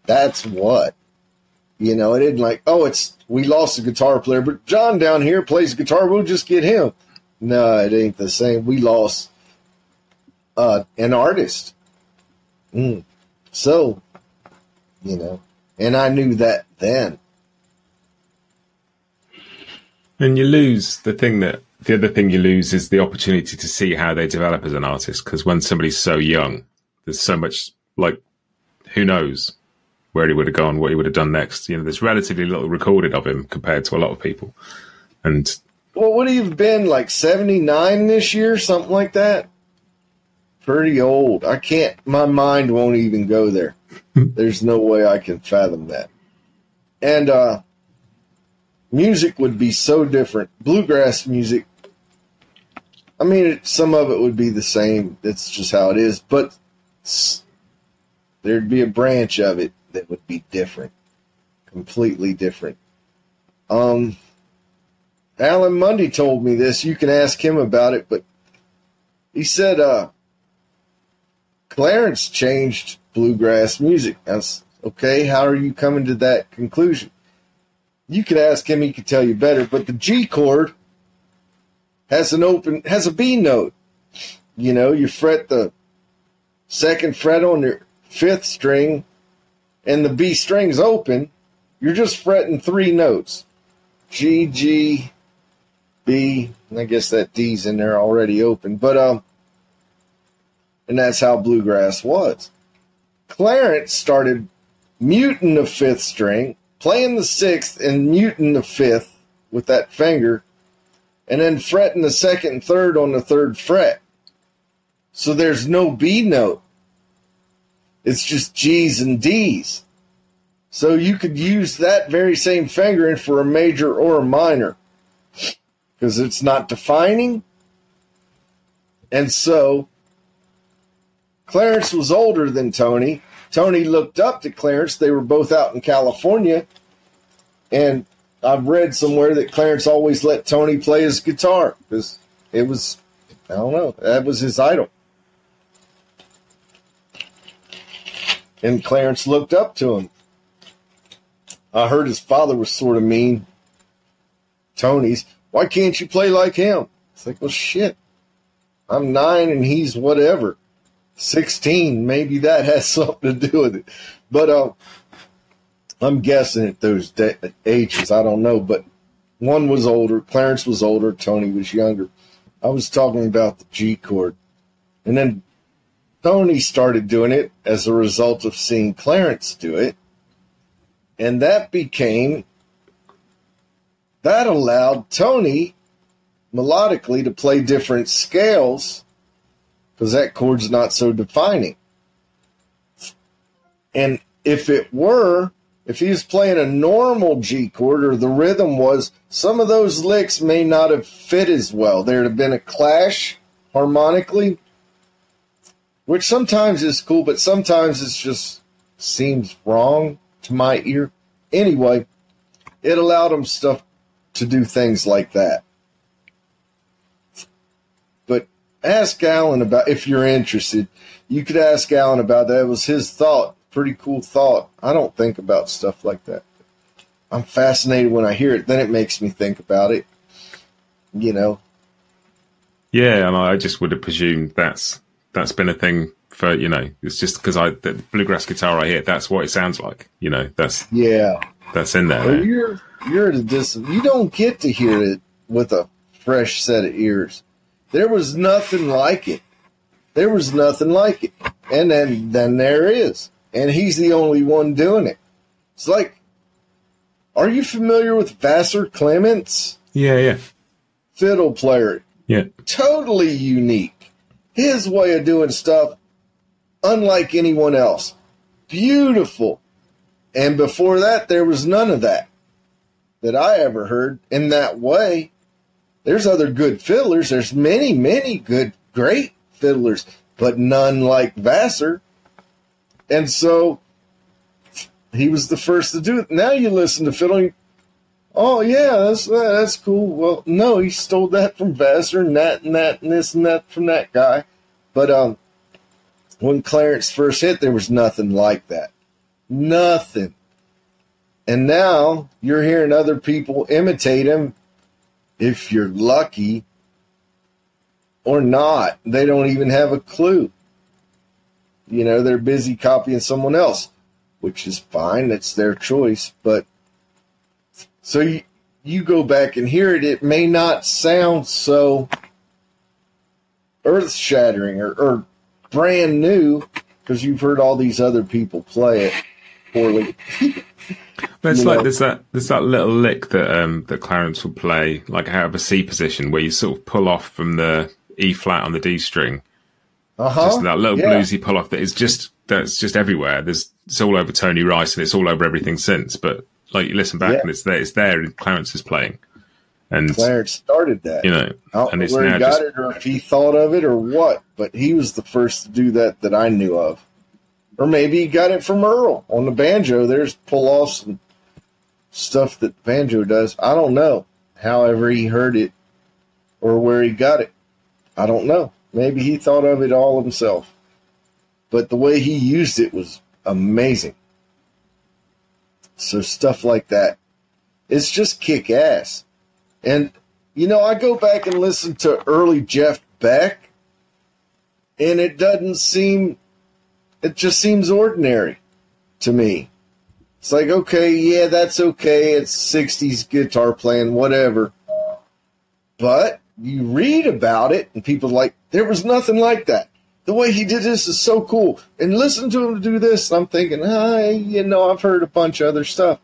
That's what. You know, it isn't like, oh, it's we lost a guitar player, but John down here plays guitar. We'll just get him. No, it ain't the same. We lost uh, an artist. Mm. So, you know, and I knew that then. And you lose the thing that the other thing you lose is the opportunity to see how they develop as an artist. Because when somebody's so young, there's so much like, who knows? where he would have gone, what he would have done next. You know, there's relatively little recorded of him compared to a lot of people. And well, would he have been like 79 this year, something like that? Pretty old. I can't. My mind won't even go there. there's no way I can fathom that. And uh, music would be so different. Bluegrass music. I mean, it, some of it would be the same. That's just how it is. But there'd be a branch of it that would be different, completely different. Um, Alan Munde told me this. You can ask him about it, but he said, uh, Clarence changed bluegrass music. That's okay. How are you coming to that conclusion? You could ask him, he could tell you better, but the G chord has an open, has a B note. You know, you fret the second fret on your fifth string and the B string's open, you're just fretting three notes G, G, B. I guess that D's in there already open. But, um, and that's how bluegrass was. Clarence started muting the fifth string, playing the sixth, and muting the fifth with that finger, and then fretting the second and third on the third fret. So there's no B note. It's just G's and D's. So you could use that very same fingering for a major or a minor because it's not defining. And so Clarence was older than Tony. Tony looked up to Clarence. They were both out in California. And I've read somewhere that Clarence always let Tony play his guitar because it was, I don't know, that was his idol. and Clarence looked up to him. I heard his father was sort of mean. Tony's, why can't you play like him? It's like, well, shit. I'm nine and he's whatever. 16. Maybe that has something to do with it. But uh, I'm guessing at those de- ages. I don't know. But one was older. Clarence was older. Tony was younger. I was talking about the G chord. And then Tony started doing it as a result of seeing Clarence do it. And that became, that allowed Tony melodically to play different scales because that chord's not so defining. And if it were, if he was playing a normal G chord or the rhythm was, some of those licks may not have fit as well. There'd have been a clash harmonically, which sometimes is cool, but sometimes it just seems wrong to my ear. Anyway, it allowed him stuff to do things like that. But ask Alan about if you're interested. You could ask Alan about that. It was his thought. Pretty cool thought. I don't think about stuff like that. I'm fascinated when I hear it. Then it makes me think about it. You know. Yeah, and I just would have presumed that's that's been a thing for you know. It's just because I the bluegrass guitar I hear. That's what it sounds like. You know. That's yeah. That's in there. Well, you're you're at a distance. You don't get to hear it with a fresh set of ears. There was nothing like it. There was nothing like it. And then then there is. And he's the only one doing it. It's like are you familiar with Vassar Clements? Yeah, yeah. Fiddle player. Yeah. Totally unique. His way of doing stuff unlike anyone else. Beautiful. And before that there was none of that that I ever heard in that way. There's other good fiddlers. There's many, many good, great fiddlers, but none like Vassar. And so he was the first to do it. Now you listen to fiddling. Oh yeah, that's that's cool. Well, no, he stole that from Vassar and that and that and this and that from that guy. But um, when Clarence first hit, there was nothing like that. Nothing. And now you're hearing other people imitate him if you're lucky or not. They don't even have a clue. You know, they're busy copying someone else, which is fine. That's their choice. But so you, you go back and hear it, it may not sound so earth shattering or, or brand new because you've heard all these other people play it poorly. But it's like there's that there's that little lick that um, that Clarence will play like out of a C position where you sort of pull off from the E flat on the D string. Uh-huh. Just that little yeah. bluesy pull off that is just that's just everywhere. There's it's all over Tony Rice and it's all over everything since. But like you listen back yeah. and it's there, it's there, and Clarence is playing. And Clarence started that. You know, I don't and know where he got just, it or if he thought of it or what, but he was the first to do that that I knew of. Or maybe he got it from Earl on the banjo. There's pull offs and stuff that banjo does. I don't know. However, he heard it or where he got it. I don't know. Maybe he thought of it all himself. But the way he used it was amazing. So stuff like that. It's just kick ass. And, you know, I go back and listen to early Jeff Beck, and it doesn't seem it just seems ordinary to me. It's like, okay, yeah, that's okay. It's 60s guitar playing, whatever. But you read about it, and people like, there was nothing like that. The way he did this is so cool. And listen to him do this, I'm thinking, ah, you know, I've heard a bunch of other stuff.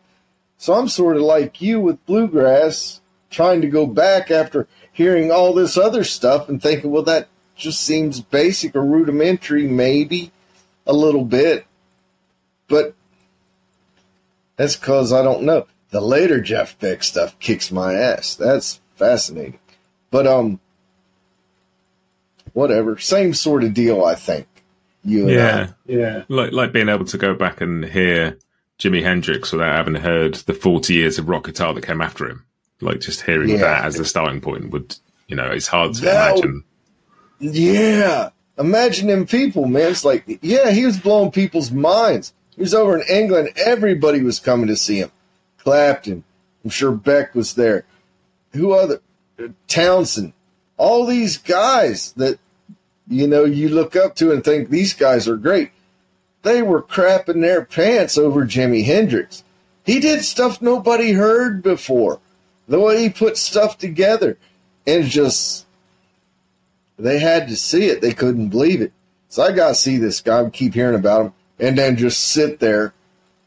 So I'm sort of like you with bluegrass, trying to go back after hearing all this other stuff and thinking, well, that just seems basic or rudimentary, maybe a little bit, but that's because I don't know. The later Jeff Beck stuff kicks my ass. That's fascinating. But um, whatever. Same sort of deal, I think. You yeah, yeah. Like like being able to go back and hear Jimi Hendrix without having heard the forty years of rock guitar that came after him. Like just hearing yeah. that as the starting point would, you know, it's hard to that, imagine. Yeah, Imagine them people, man. It's like, yeah, he was blowing people's minds. He was over in England. Everybody was coming to see him. Clapton. I'm sure Beck was there. Who other? Townshend. All these guys that, you know, you look up to and think these guys are great. They were crapping their pants over Jimi Hendrix. He did stuff nobody heard before. The way he put stuff together. And just they had to see it. They couldn't believe it. So I got to see this guy. I keep hearing about him. And then just sit there,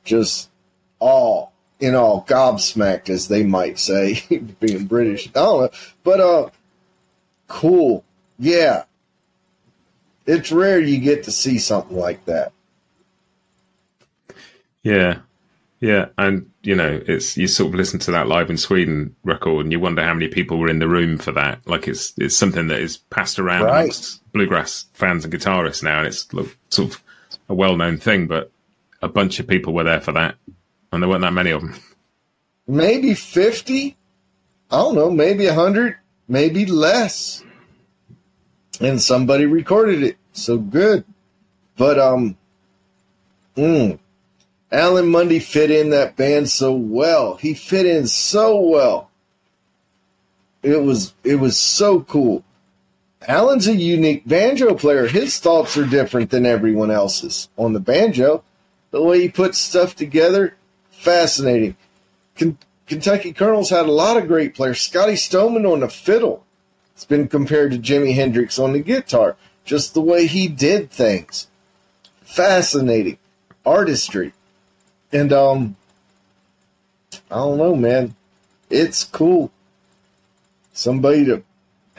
just all, in all, gobsmacked, as they might say, being British. I don't know. But, uh, cool. Yeah. It's rare you get to see something like that. Yeah. Yeah, and you know, it's you sort of listen to that live in Sweden record, and you wonder how many people were in the room for that. Like it's it's something that is passed around right. amongst bluegrass fans and guitarists now, and it's look, sort of a well known thing. But a bunch of people were there for that, and there weren't that many of them. Maybe fifty. I don't know. Maybe hundred. Maybe less. And somebody recorded it. So good. But um. Mm, Alan Munde fit in that band so well. He fit in so well. It was it was so cool. Alan's a unique banjo player. His thoughts are different than everyone else's on the banjo. The way he puts stuff together, fascinating. Ken- Kentucky Colonels had a lot of great players. Scotty Stoneman on the fiddle. It's been compared to Jimi Hendrix on the guitar. Just the way he did things. Fascinating. Artistry. And um I don't know, man. It's cool. Somebody to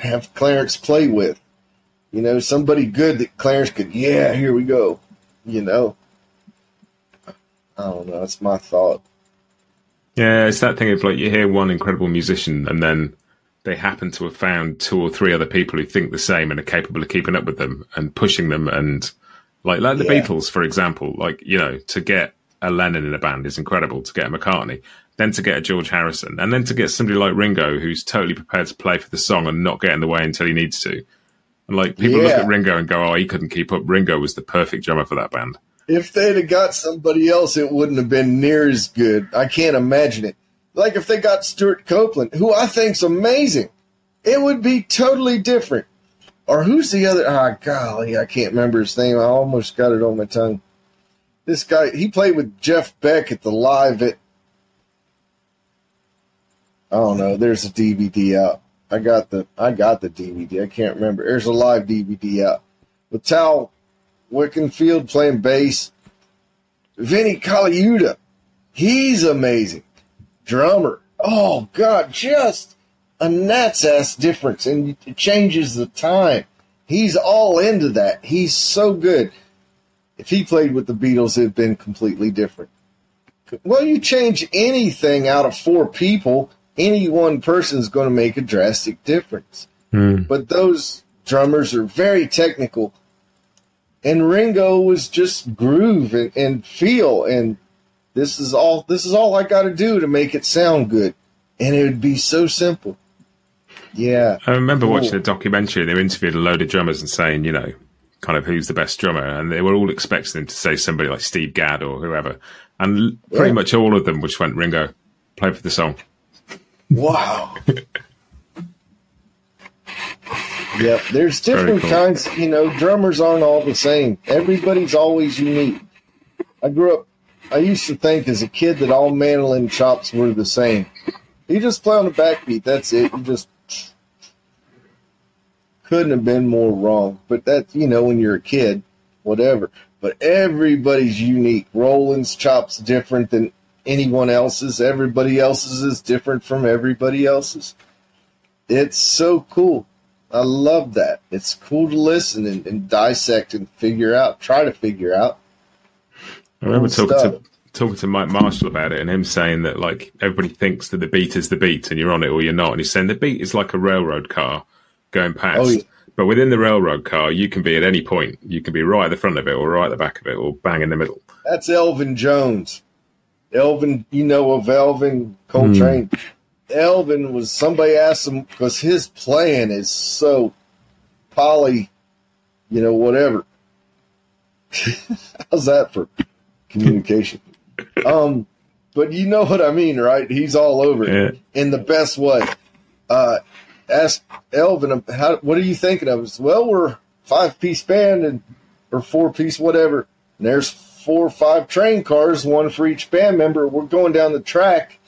have Clarence play with. You know, somebody good that Clarence could, yeah, here we go. You know. I don't know, that's my thought. Yeah, it's that thing of like you hear one incredible musician and then they happen to have found two or three other people who think the same and are capable of keeping up with them and pushing them and like like the yeah. Beatles, for example, like, you know, to get a Lennon in a band is incredible to get a McCartney. Then to get a George Harrison, and then to get somebody like Ringo, who's totally prepared to play for the song and not get in the way until he needs to. And like people yeah. look at Ringo and go, "Oh, he couldn't keep up." Ringo was the perfect drummer for that band. If they'd have got somebody else, it wouldn't have been near as good. I can't imagine it. Like if they got Stewart Copeland, who I think's amazing, it would be totally different. Or who's the other? Ah, oh, golly, I can't remember his name. I almost got it on my tongue this guy he played with Jeff Beck at the live at I don't know. There's a DVD out. I got the I got the DVD. I can't remember. There's a live DVD out with Tal Wilkenfeld playing bass. Vinnie Colaiuta, he's amazing. Drummer. Oh God, just a gnat's ass difference, and it changes the time. He's all into that. He's so good. If he played with the Beatles, it'd been completely different. Well, you change anything out of four people, any one person is going to make a drastic difference. Mm. But those drummers are very technical. And Ringo was just groove and, and feel and this is all this is all I got to do to make it sound good. And it would be so simple. Yeah. I remember cool. watching a documentary. They interviewed a load of drummers and saying, you know, kind of who's the best drummer, and they were all expecting them to say somebody like Steve Gadd or whoever, and yeah. pretty much all of them which went Ringo, play for the song. Wow. yep, there's different cool. kinds. You know, drummers aren't all the same. Everybody's always unique. I grew up. I used to think as a kid that all mandolin chops were the same. You just play on the backbeat. That's it. You just couldn't have been more wrong. But that's, you know, when you're a kid, whatever. But everybody's unique. Roland's chop's different than anyone else's. Everybody else's is different from everybody else's. It's so cool. I love that. It's cool to listen and, and dissect and figure out, try to figure out. I remember talking to talking to Mike Marshall about it and him saying that like everybody thinks that the beat is the beat and you're on it or you're not. And he's saying the beat is like a railroad car going past. Oh, yeah. But within the railroad car, you can be at any point. You can be right at the front of it, or right at the back of it, or bang in the middle. That's Elvin Jones. Elvin, you know of Elvin Coltrane. Mm. Elvin was somebody asked him because his playing is so poly, you know, whatever. How's that for communication? um, but you know what I mean, right? He's all over it yeah. in the best way. Uh, asked Elvin, how, what are you thinking of? Said, well, we're five piece band and or four piece whatever. And there's four or five train cars, one for each band member. We're going down the track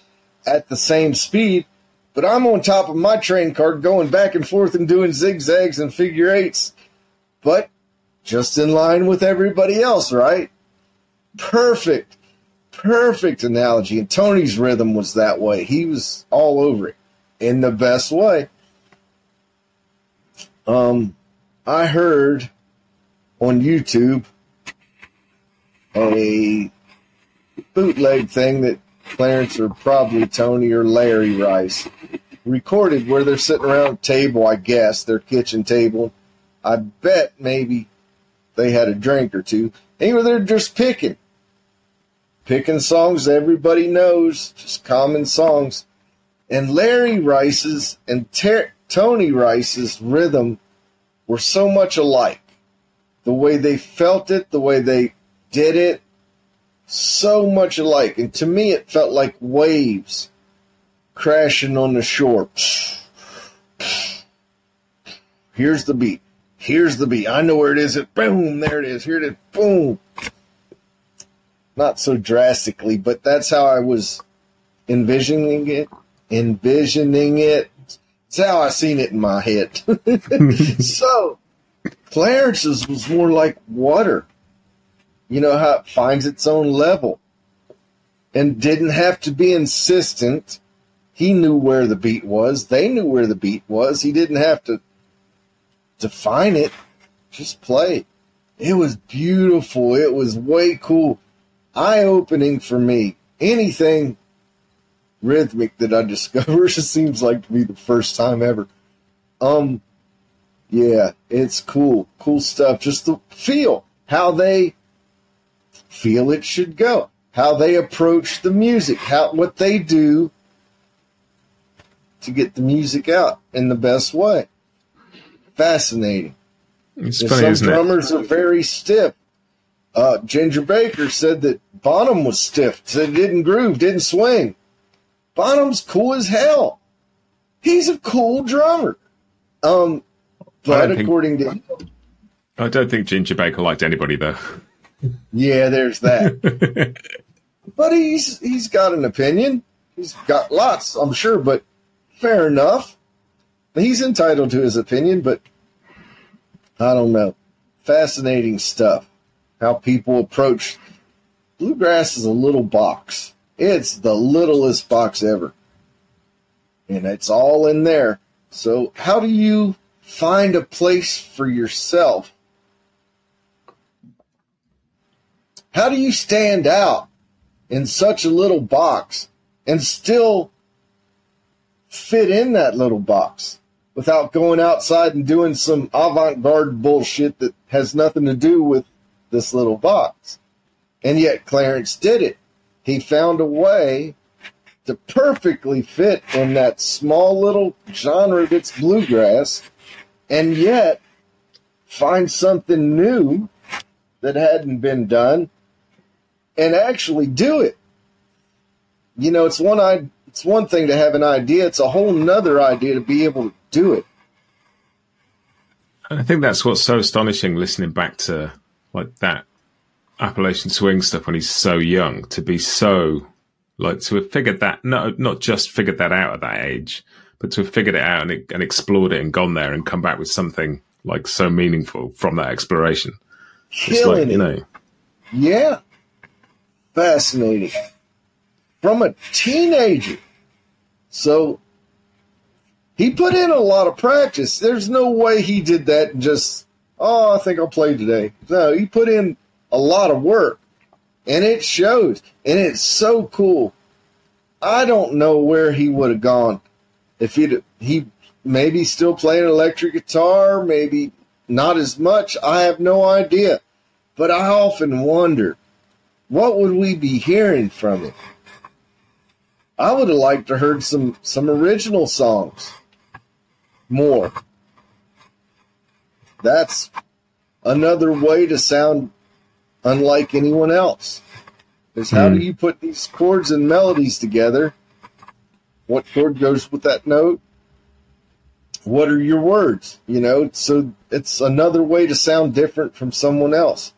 at the same speed, but I'm on top of my train car going back and forth and doing zigzags and figure eights, but just in line with everybody else, right? Perfect, perfect analogy. And Tony's rhythm was that way. He was all over it in the best way Um, I heard on YouTube a bootleg thing that Clarence or probably Tony or Larry Rice recorded where they're sitting around a table, I guess, their kitchen table. I bet maybe they had a drink or two. Anyway, they're just picking. Picking songs everybody knows, just common songs. And Larry Rice's and Ter- Tony Rice's rhythm were so much alike. The way they felt it, the way they did it, so much alike. And to me, it felt like waves crashing on the shore. Here's the beat. Here's the beat. I know where it is. It boom, there it is. Here it is. Boom. Not so drastically, but that's how I was envisioning it. Envisioning it. It's how I seen it in my head. so Clarence's was more like water. You know how it finds its own level. And didn't have to be insistent. He knew where the beat was. They knew where the beat was. He didn't have to define it. Just play. It was beautiful. It was way cool. Eye opening for me. Anything rhythmic that I discover seems like to be the first time ever. Um, yeah, it's cool, cool stuff. Just the feel, how they feel it should go, how they approach the music, how what they do to get the music out in the best way. Fascinating. It's And funny, some isn't it? drummers are very stiff. Uh, Ginger Baker said that Bonham was stiff, said didn't groove, didn't swing. Bonham's cool as hell. He's a cool drummer. Um, but don't think- according to I don't think Ginger Baker liked anybody though. Yeah, there's that. but he's he's got an opinion. He's got lots, I'm sure, but fair enough. He's entitled to his opinion, but I don't know. Fascinating stuff. How people approach bluegrass is a little box. It's the littlest box ever. And it's all in there. So how do you find a place for yourself? How do you stand out in such a little box and still fit in that little box without going outside and doing some avant garde bullshit that has nothing to do with this little box? And yet Clarence did it. He found a way to perfectly fit in that small little genre that's bluegrass and yet find something new that hadn't been done and actually do it. You know, it's one I it's one thing to have an idea, it's a whole nother idea to be able to do it. I think that's what's so astonishing listening back to like that Appalachian swing stuff when he's so young to be so like to have figured that not not just figured that out at that age, but to have figured it out and, and explored it and gone there and come back with something like so meaningful from that exploration. It's Killing like you it. know, Yeah. Fascinating. From a teenager. So he put in a lot of practice. There's no way he did that and just, oh, I think I'll play today. No, he put in a lot of work. And it shows. And it's so cool. I don't know where he would have gone if he'd he maybe still playing electric guitar, maybe not as much. I have no idea. But I often wonder what would we be hearing from it? I would have liked to heard some some original songs more. That's another way to sound unlike anyone else. Is how Hmm. do you put these chords and melodies together? What chord goes with that note? What are your words? You know, so it's another way to sound different from someone else.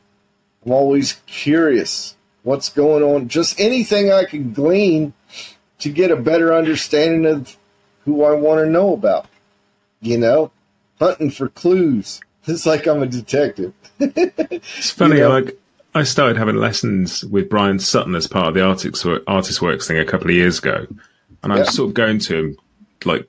I'm always curious what's going on. Just anything I can glean to get a better understanding of who I want to know about. You know, hunting for clues. It's like I'm a detective. it's funny. You know? Like I started having lessons with Bryan Sutton as part of the Artist Artist Works thing a couple of years ago, and I was Yeah. sort of going to him like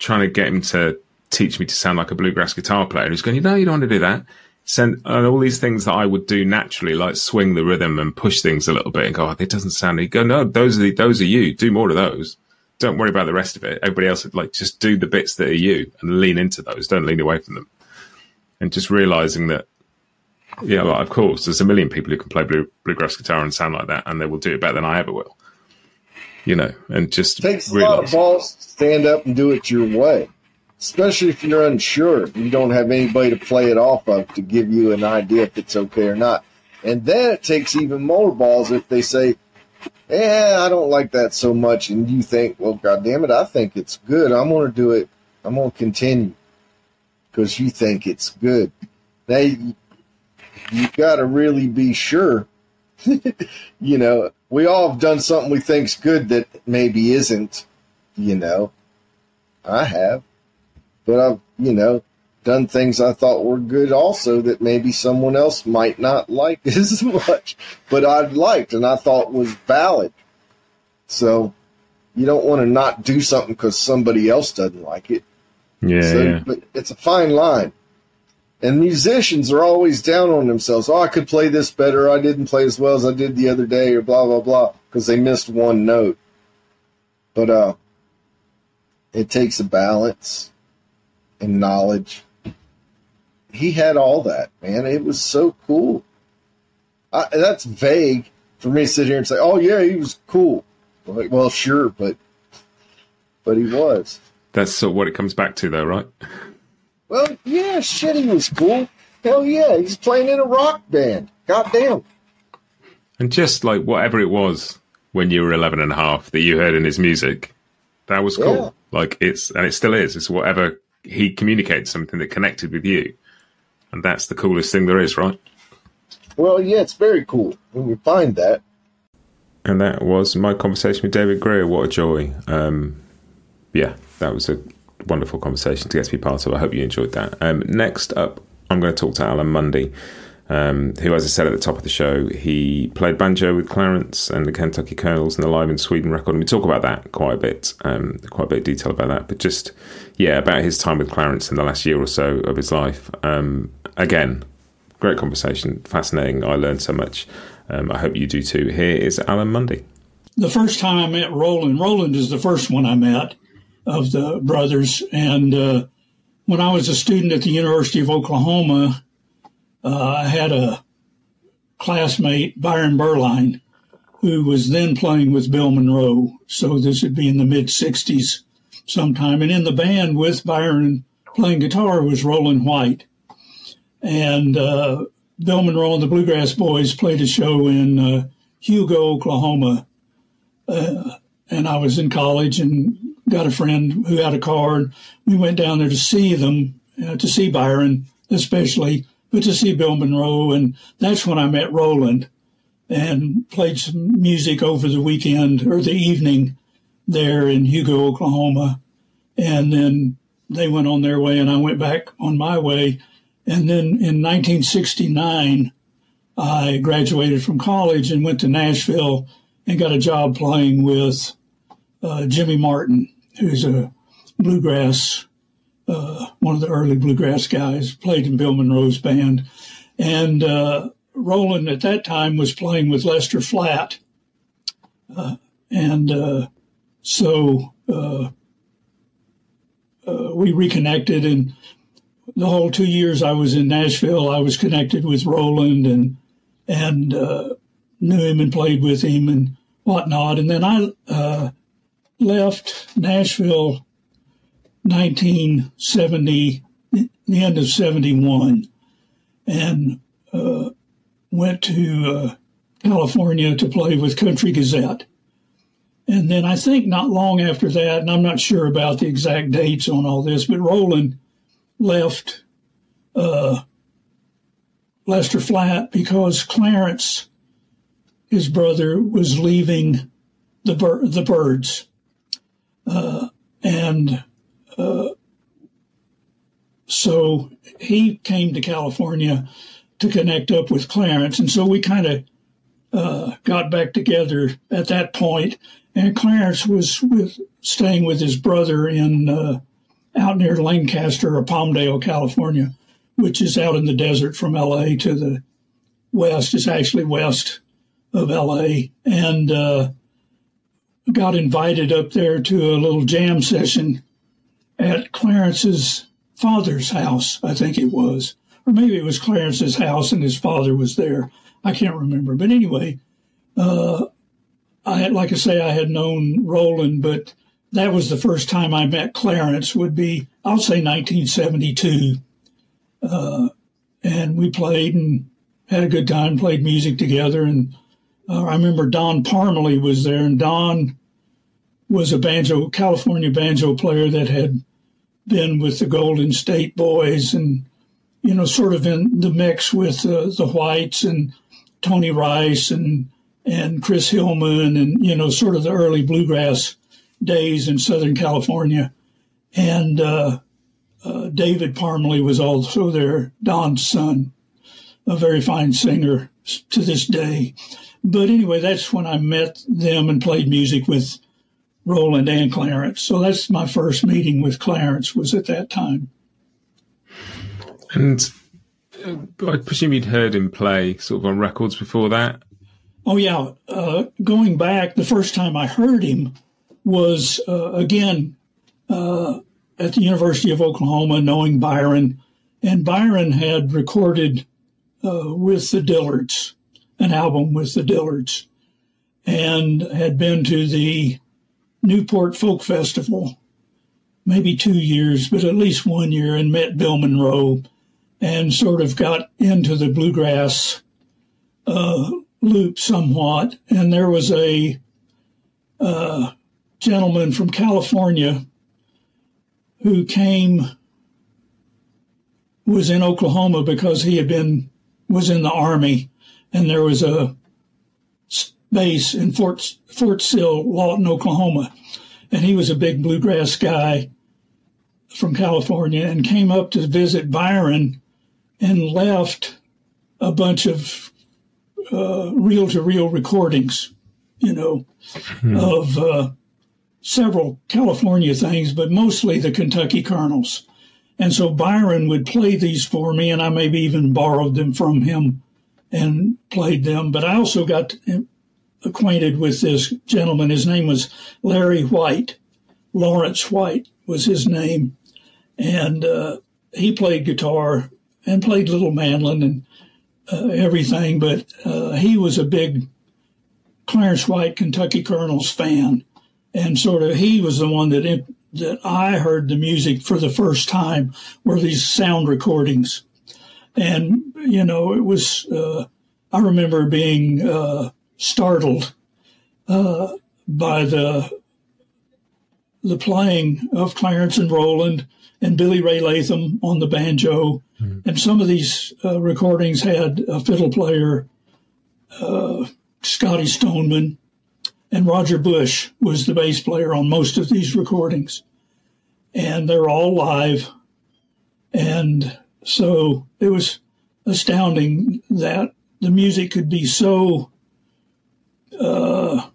trying to get him to teach me to sound like a bluegrass guitar player. And he's going, you know, you don't want to do that. Send and all these things that I would do naturally, like swing the rhythm and push things a little bit, and go, oh, it doesn't sound. You go, no, those are the, those are you. Do more of those. Don't worry about the rest of it. Everybody else, like, just do the bits that are you and lean into those. Don't lean away from them. And just realizing that, yeah, like, of course, there's a million people who can play blue, bluegrass guitar and sound like that, and they will do it better than I ever will. You know, and just it takes realize. a lot of balls to stand up and do it your way especially if you're unsure. You don't have anybody to play it off of to give you an idea if it's okay or not. And then it takes even more balls if they say, "Yeah, I don't like that so much," and you think, "Well, God damn it, I think it's good. I'm going to do it. I'm going to continue because you think it's good." Now you, you got to really be sure. you know, we all have done something we think's good that maybe isn't. You know, I have but I've, you know, done things I thought were good also that maybe someone else might not like as much, but I liked and I thought was valid. So you don't want to not do something because somebody else doesn't like it. Yeah, so, yeah. But it's a fine line. And musicians are always down on themselves. Oh, I could play this better. I didn't play as well as I did the other day, or blah blah blah, because they missed one note. But uh, it takes a balance and knowledge. He had all that, man. It was so cool. I, that's vague for me to sit here and say, "Oh yeah, he was cool." Like, well, sure, but but he was. That's sort of what it comes back to, though, right? Well, yeah, shit, he was cool. Hell yeah, he's playing in a rock band. Goddamn. And just like whatever it was when you were 11 and a half that you heard in his music, that was cool. Yeah. Like it's, and it still is. It's whatever he communicated something that connected with you, and that's the coolest thing there is, right? Well, yeah, it's very cool when you find that. And that was my conversation with David Grier. What a joy! Um, yeah, that was a wonderful conversation to get to be part of. I hope you enjoyed that. Um, next up, I'm going to talk to Alan Munde um, who, as I said at the top of the show, he played banjo with Clarence and the Kentucky Colonels and the Live in Sweden record. And we talk about that quite a bit, um, quite a bit of detail about that. But just, yeah, about his time with Clarence in the last year or so of his life. Um, again, great conversation, fascinating. I learned so much. Um, I hope you do too. Here is Alan Munde. The first time I met Roland, Roland is the first one I met of the brothers. And uh, when I was a student at the University of Oklahoma, uh, I had a classmate, Byron Berline, who was then playing with Bill Monroe. So this would be in the mid 60s sometime. And in the band with Byron playing guitar was Roland White. And uh, Bill Monroe and the Bluegrass Boys played a show in uh, Hugo, Oklahoma. Uh, and I was in college and got a friend who had a car. And we went down there to see them, uh, to see Byron, especially but to see Bill Monroe. And that's when I met Roland and played some music over the weekend or the evening there in Hugo, Oklahoma. And then they went on their way and I went back on my way. And then in 1969, I graduated from college and went to Nashville and got a job playing with uh, Jimmy Martin, who's a bluegrass uh, one of the early bluegrass guys, played in Bill Monroe's band. And uh, Roland at that time was playing with Lester Flatt. Uh, and uh, so uh, uh, we reconnected. And the whole two years I was in Nashville, I was connected with Roland and, and knew him and played with him and whatnot. And then I left Nashville 1970, the end of 71, and uh, went to uh, California to play with Country Gazette. And then I think not long after that, and I'm not sure about the exact dates on all this, but Roland left uh, Lester Flatt because Clarence, his brother, was leaving the bir- the Byrds, uh, and so he came to California to connect up with Clarence. And so we kind of uh, got back together at that point. And Clarence was with, staying with his brother in uh, out near Lancaster or Palmdale, California, which is out in the desert from LA to the west. It's actually west of LA. And uh, got invited up there to a little jam session at Clarence's father's house, I think it was. Or maybe it was Clarence's house and his father was there. I can't remember. But anyway, uh, I had, like I say, I had known Roland, but that was the first time I met Clarence. Would be I'll say 1972, uh, and we played and had a good time. Played music together, and uh, I remember Don Parmley was there, and Don was a banjo California banjo player that had been with the Golden State Boys, and you know, sort of in the mix with uh, the Whites and Tony Rice and and Chris Hillman and you know sort of the early bluegrass days in Southern California, and uh, uh, David Parmley was also there, Don's son, a very fine singer to this day. But anyway, that's when I met them and played music with Roland and Clarence. So that's my first meeting with Clarence was at that time. And uh, I presume you'd heard him play sort of on records before that. Oh yeah, uh, going back, the first time I heard him was uh, again uh, at the University of Oklahoma, knowing Byron, and Byron had recorded uh, with the Dillards an album with the Dillards, and had been to the Newport Folk Festival, maybe two years, but at least one year, and met Bill Monroe, and sort of got into the bluegrass uh, loop somewhat. And there was a uh, gentleman from California who came was in Oklahoma because he had been was in the army and there was a base in Fort Fort Sill, Lawton, Oklahoma, and he was a big bluegrass guy from California and came up to visit Byron and left a bunch of reel to reel recordings, you know, hmm. of uh, several California things, but mostly the Kentucky Colonels. And so Byron would play these for me, and I maybe even borrowed them from him and played them. But I also got acquainted with this gentleman. His name was Larry White. Lawrence White was his name. And uh, he played guitar and played Little Mandolin and uh, everything, but uh, he was a big Clarence White Kentucky Colonels fan, and sort of he was the one that it, that I heard the music for the first time were these sound recordings, and you know it was uh, I remember being uh, startled uh, by the the playing of Clarence and Roland and Billy Ray Latham on the banjo. Mm-hmm. And some of these uh, recordings had a fiddle player, uh, Scotty Stoneman, and Roger Bush was the bass player on most of these recordings. And they're all live. And so it was astounding that the music could be so uh,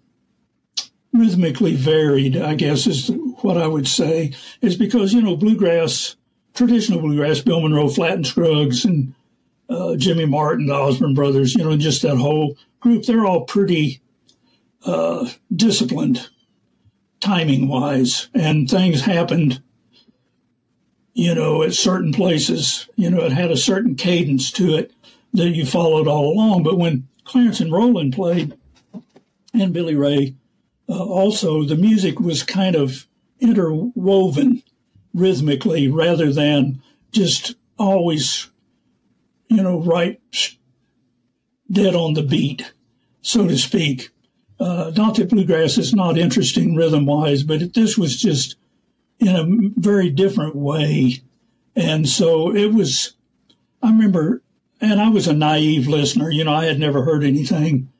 rhythmically varied, I guess is what I would say, is because, you know, bluegrass, traditional bluegrass, Bill Monroe, Flatt and Scruggs, and uh, Jimmy Martin, the Osborne brothers, you know, just that whole group, they're all pretty uh, disciplined timing wise, and things happened, you know, at certain places. You know, it had a certain cadence to it that you followed all along. But when Clarence and Roland played, and Billy Ray, uh, also the music was kind of interwoven rhythmically rather than just always, you know, right dead on the beat, so to speak. Uh, not that bluegrass is not interesting rhythm wise, but this was just in a very different way. And so it was, I remember, and I was a naive listener, you know, I had never heard anything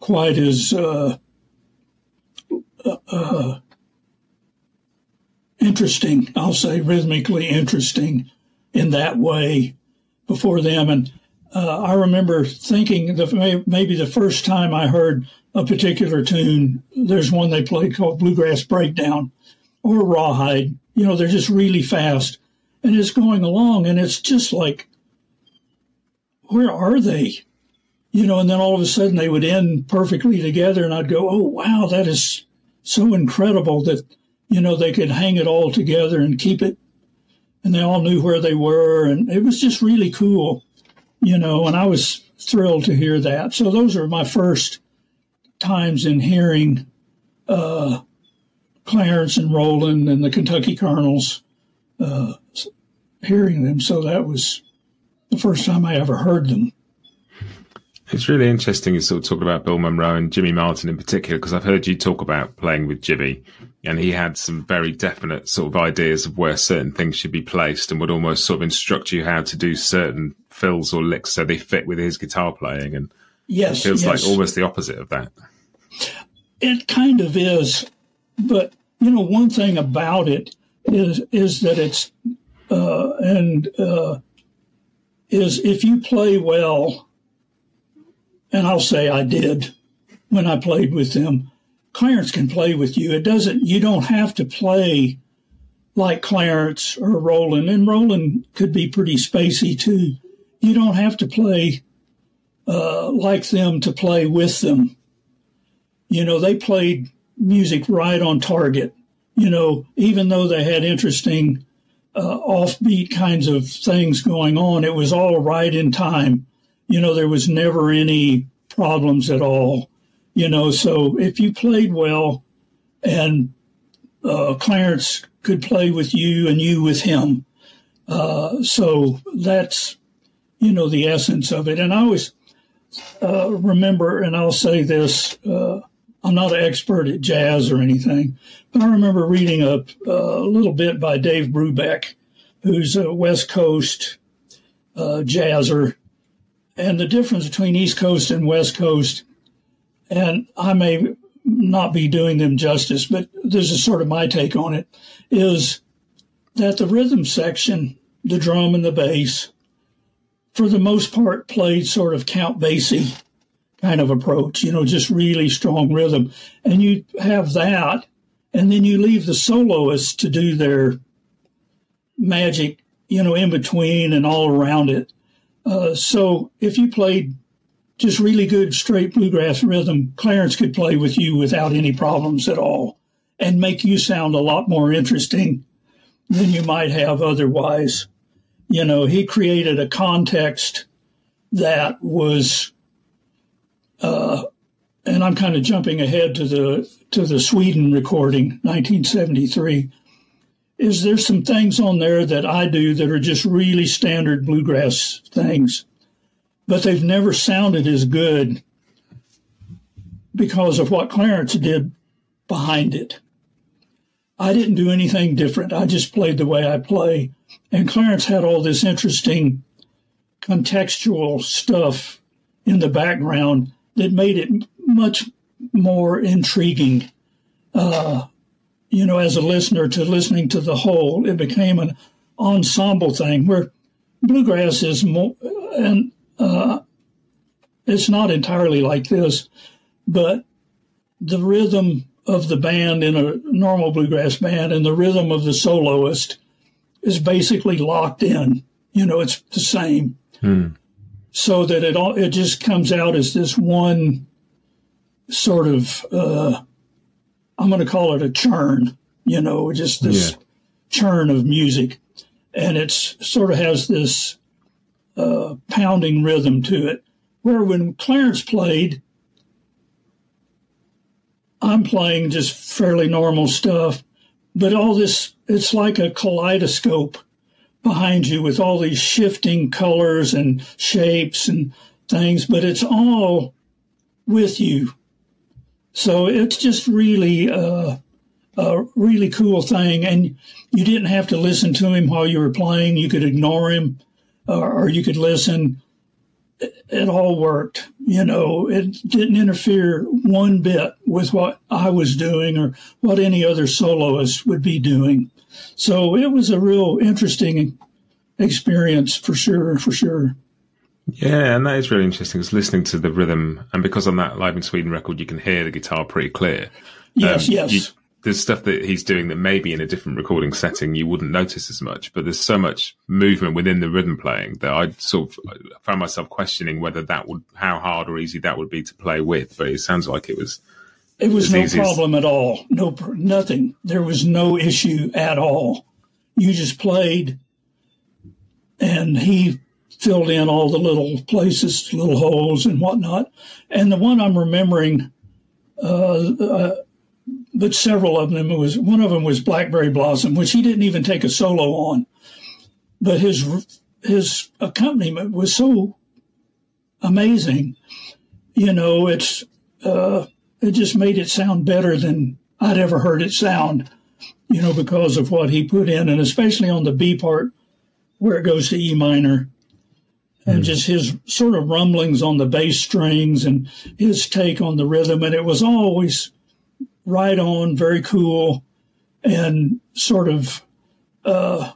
quite as uh, uh, interesting, I'll say rhythmically interesting in that way before them. And uh, I remember thinking that maybe the first time I heard a particular tune, there's one they played called Bluegrass Breakdown or Rawhide, You know, they're just really fast. And it's going along, and it's just like, where are they? You know, and then all of a sudden they would end perfectly together, and I'd go, oh, wow, that is so incredible that, you know, they could hang it all together and keep it. And they all knew where they were, and it was just really cool, you know, and I was thrilled to hear that. So those are my first times in hearing uh, Clarence and Roland and the Kentucky Colonels, uh, hearing them. So that was the first time I ever heard them. It's really interesting you sort of talk about Bill Monroe and Jimmy Martin in particular, because I've heard you talk about playing with Jimmy, and he had some very definite sort of ideas of where certain things should be placed and would almost sort of instruct you how to do certain fills or licks so they fit with his guitar playing. And yes, it feels yes. like almost the opposite of that. It kind of is, but you know, one thing about it is is that it's uh, and uh, is if you play well, and I'll say I did when I played with them. Clarence can play with you. It doesn't. You don't have to play like Clarence or Roland, and Roland could be pretty spacey too. You don't have to play uh, like them to play with them. You know, they played music right on target. You know, even though they had interesting uh, offbeat kinds of things going on, it was all right in time. You know, there was never any problems at all. You know, so if you played well and uh, Clarence could play with you and you with him, uh, so that's, you know, the essence of it. And I always uh, remember, and I'll say this uh, I'm not an expert at jazz or anything, but I remember reading a, a little bit by Dave Brubeck, who's a West Coast uh, jazzer, and the difference between East Coast and West Coast. And I may not be doing them justice, but this is sort of my take on it is that the rhythm section, the drum and the bass, for the most part, played sort of Count Basie kind of approach, you know, just really strong rhythm. And you have that, and then you leave the soloists to do their magic, you know, in between and all around it. Uh, so if you played just really good straight bluegrass rhythm, Clarence could play with you without any problems at all and make you sound a lot more interesting than you might have otherwise. You know, he created a context that was uh, and I'm kind of jumping ahead to the to the Sweden recording, 1973. Is there some things on there that I do that are just really standard bluegrass things, but they've never sounded as good because of what Clarence did behind it. I didn't do anything different. I just played the way I play. And Clarence had all this interesting contextual stuff in the background that made it much more intriguing. Uh, you know, as a listener to listening to the whole, it became an ensemble thing where bluegrass is more, and uh, it's not entirely like this, but the rhythm of the band in a normal bluegrass band and the rhythm of the soloist is basically locked in. You know, it's the same. Hmm so that it all it just comes out as this one sort of uh, I'm going to call it a churn, you know, just this yeah. churn of music, and it's sort of has this uh, pounding rhythm to it. Where when Clarence played, I'm playing just fairly normal stuff, but all this it's like a kaleidoscope behind you with all these shifting colors and shapes and things, but it's all with you. So it's just really uh, a really cool thing. And you didn't have to listen to him while you were playing. You could ignore him or, or you could listen. It, it all worked. You know, it didn't interfere one bit with what I was doing or what any other soloist would be doing. So it was a real interesting experience for sure, for sure. Yeah, and that is really interesting. It's listening to the rhythm, and because on that Live in Sweden record, you can hear the guitar pretty clear. Yes, um, yes. You, there's stuff that he's doing that maybe in a different recording setting you wouldn't notice as much, but there's so much movement within the rhythm playing that I sort of found myself questioning whether that would how hard or easy that would be to play with. But it sounds like it was. It was no problem as... at all. No, nothing. There was no issue at all. You just played, and he filled in all the little places, little holes and whatnot. And the one I'm remembering, uh, uh, but several of them was one of them was Blackberry Blossom, which he didn't even take a solo on, but his his accompaniment was so amazing. You know, it's uh, it just made it sound better than I'd ever heard it sound. You know, because of what he put in, and especially on the B part where it goes to E minor and hmm. just his sort of rumblings on the bass strings and his take on the rhythm. And it was always right on, very cool, and sort of uh,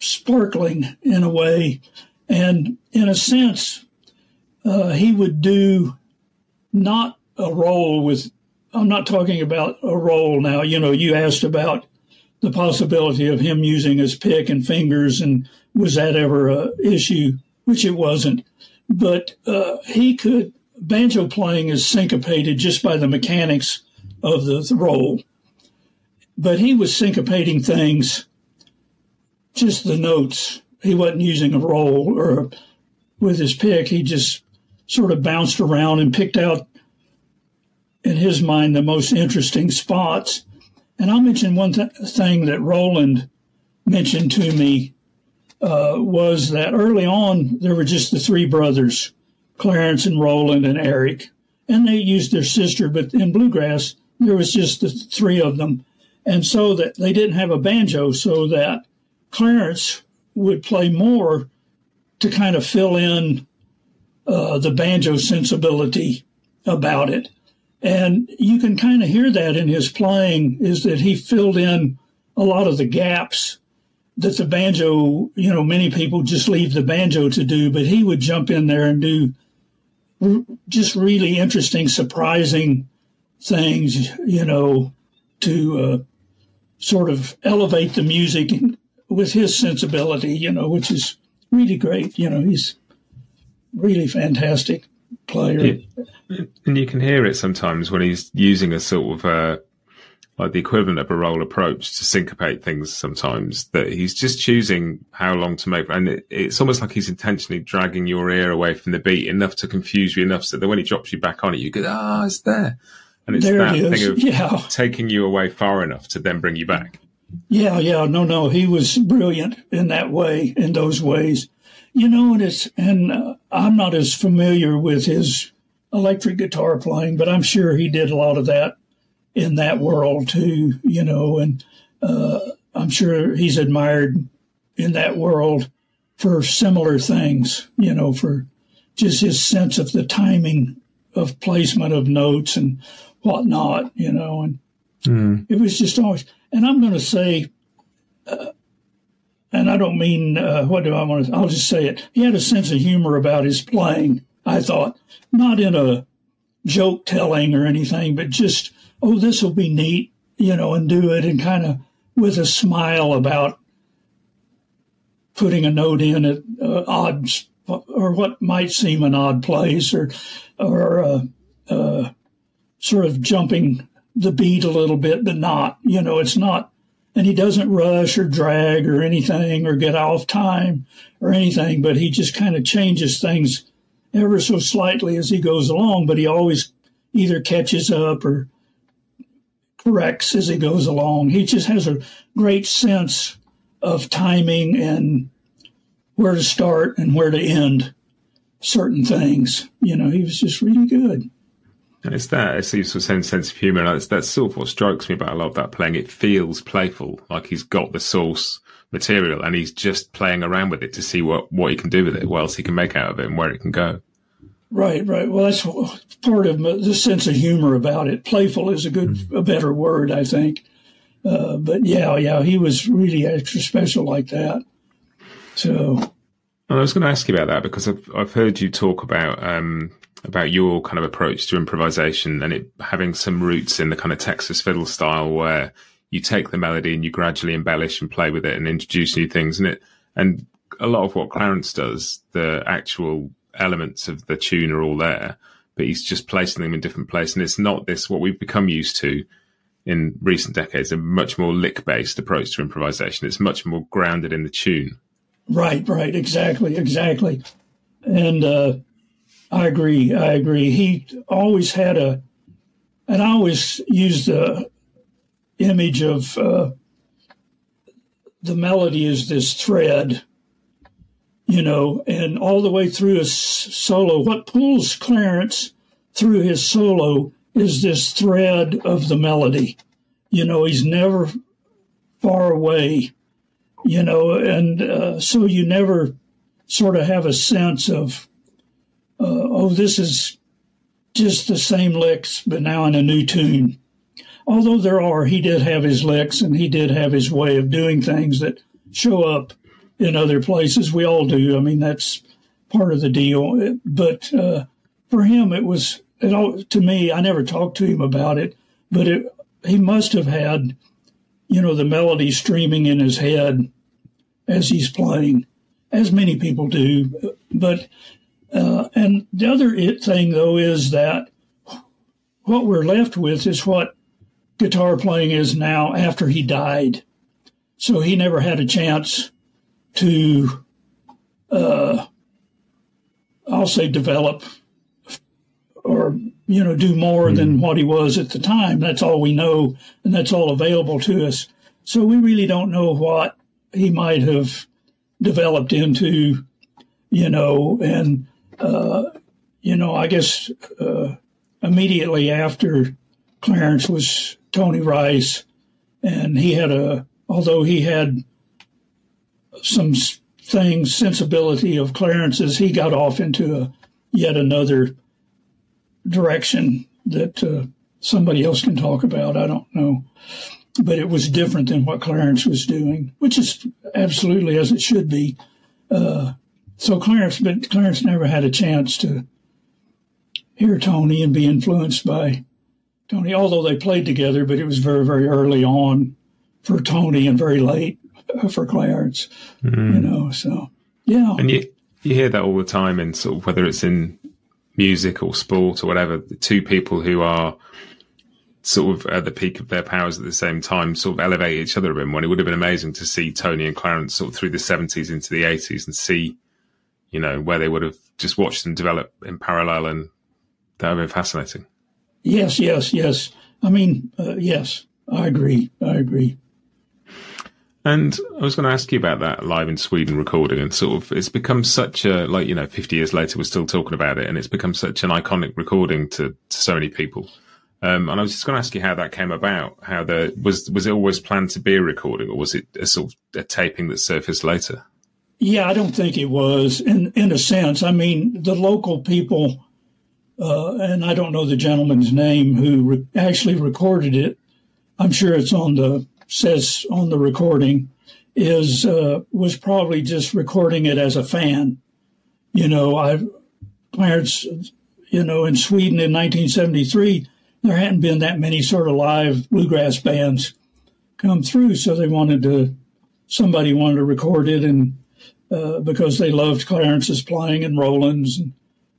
sparkling in a way. And in a sense, uh, he would do not a roll with, I'm not talking about a roll now. You know, you asked about the possibility of him using his pick and fingers, and was that ever a issue? Which it wasn't. But uh, he could, banjo playing is syncopated just by the mechanics of the, the roll. But he was syncopating things, just the notes. He wasn't using a roll or with his pick. He just sort of bounced around and picked out, in his mind, the most interesting spots. And I'll mention one th- thing that Roland mentioned to me uh, was that early on there were just the three brothers, Clarence and Roland and Eric, and they used their sister. But in bluegrass, there was just the three of them, and so that they didn't have a banjo, so that Clarence would play more to kind of fill in uh, the banjo sensibility about it. And you can kind of hear that in his playing is that he filled in a lot of the gaps that the banjo, you know, many people just leave the banjo to do, but he would jump in there and do just really interesting, surprising things, you know, to uh, sort of elevate the music with his sensibility, you know, which is really great. You know, he's really fantastic player. And you can hear it sometimes when he's using a sort of uh, like the equivalent of a roll approach to syncopate things sometimes that he's just choosing how long to make and it, it's almost like he's intentionally dragging your ear away from the beat enough to confuse you enough so that when he drops you back on it you go ah oh, it's there. And it's there that it thing of yeah. taking you away far enough to then bring you back. Yeah yeah. No no. He was brilliant in that way in those ways. You know and it's and uh, i'm not as familiar with his electric guitar playing but i'm sure he did a lot of that in that world too, you know, and uh, I'm sure he's admired in that world for similar things, you know, for just his sense of the timing of placement of notes and whatnot, you know, and mm. it was just always. And I'm going to say, uh, and I don't mean uh, what do I want to? I'll just say it. He had a sense of humor about his playing. I thought, not in a joke telling or anything, but just oh, this will be neat, you know, and do it and kind of with a smile about putting a note in at uh, odd or what might seem an odd place or or uh, uh, sort of jumping the beat a little bit, but not. You know, it's not. And he doesn't rush or drag or anything or get off time or anything, but he just kind of changes things ever so slightly as he goes along. But he always either catches up or corrects as he goes along. He just has a great sense of timing and where to start and where to end certain things. You know, he was just really good. And it's that, it's the same sense of humour. That's, that's sort of what strikes me about a lot of that playing. It feels playful, like he's got the source material and he's just playing around with it to see what, what he can do with it, what else he can make out of it and where it can go. Right, right. Well, that's part of the sense of humor about it. Playful is a good, mm-hmm. a better word, I think. Uh, but yeah, yeah, he was really extra special like that. So, I was going to ask you about that because I've I've heard you talk about um, about your kind of approach to improvisation and it having some roots in the kind of Texas fiddle style where you take the melody and you gradually embellish and play with it and introduce new things and it and a lot of what Clarence does, the actual elements of the tune are all there, but he's just placing them in different places. And it's not this what we've become used to in recent decades, a much more lick based approach to improvisation. It's much more grounded in the tune. Right, right, exactly, exactly. And uh, I agree. I agree. He always had a, and I always use the image of uh, the melody is this thread, you know, and all the way through his solo. What pulls Clarence through his solo is this thread of the melody. You know, he's never far away, you know, and uh, so you never sort of have a sense of uh, oh, this is just the same licks, but now in a new tune. Although there are, he did have his licks and he did have his way of doing things that show up in other places. We all do. I mean, that's part of the deal. But uh, for him, it was, it all, to me, I never talked to him about it, but it, he must have had, you know, the melody streaming in his head as he's playing, as many people do. But uh, and the other thing, though, is that what we're left with is what guitar playing is now after he died. So he never had a chance to, uh, I'll say, develop or, you know, do more mm. than what he was at the time. That's all we know, and that's all available to us. So we really don't know what he might have developed into, you know, and uh, you know, I guess uh, immediately after Clarence was Tony Rice, and he had a, although he had some things, sensibility of Clarence's, he got off into a, yet another direction that uh, somebody else can talk about. I don't know. But it was different than what Clarence was doing, which is absolutely as it should be. Uh, so Clarence, but Clarence never had a chance to hear Tony and be influenced by Tony, although they played together, but it was very, very early on for Tony and very late for Clarence, mm. you know, so yeah. And you, you hear that all the time in sort of whether it's in music or sport or whatever, the two people who are sort of at the peak of their powers at the same time sort of elevate each other a bit more. It would have been amazing to see Tony and Clarence sort of through the 70s into the 80s and see you know, where they would have just watched them develop in parallel, and that would have been fascinating. Yes, yes, yes. I mean, uh, yes, I agree. I agree. And I was going to ask you about that live in Sweden recording, and sort of it's become such a like you know, fifty years later we're still talking about it, and it's become such an iconic recording to, to so many people. Um, and I was just going to ask you how that came about. How the was was it always planned to be a recording, or was it a sort of a taping that surfaced later? Yeah, I don't think it was. In in a sense, I mean, the local people, uh, and I don't know the gentleman's name who re- actually recorded it. I'm sure it's on the says on the recording. Is uh, was probably just recording it as a fan. You know, I parents, you know, in Sweden in 1973, there hadn't been that many sort of live bluegrass bands come through, so they wanted to somebody wanted to record it and uh, because they loved Clarence's playing and Roland's and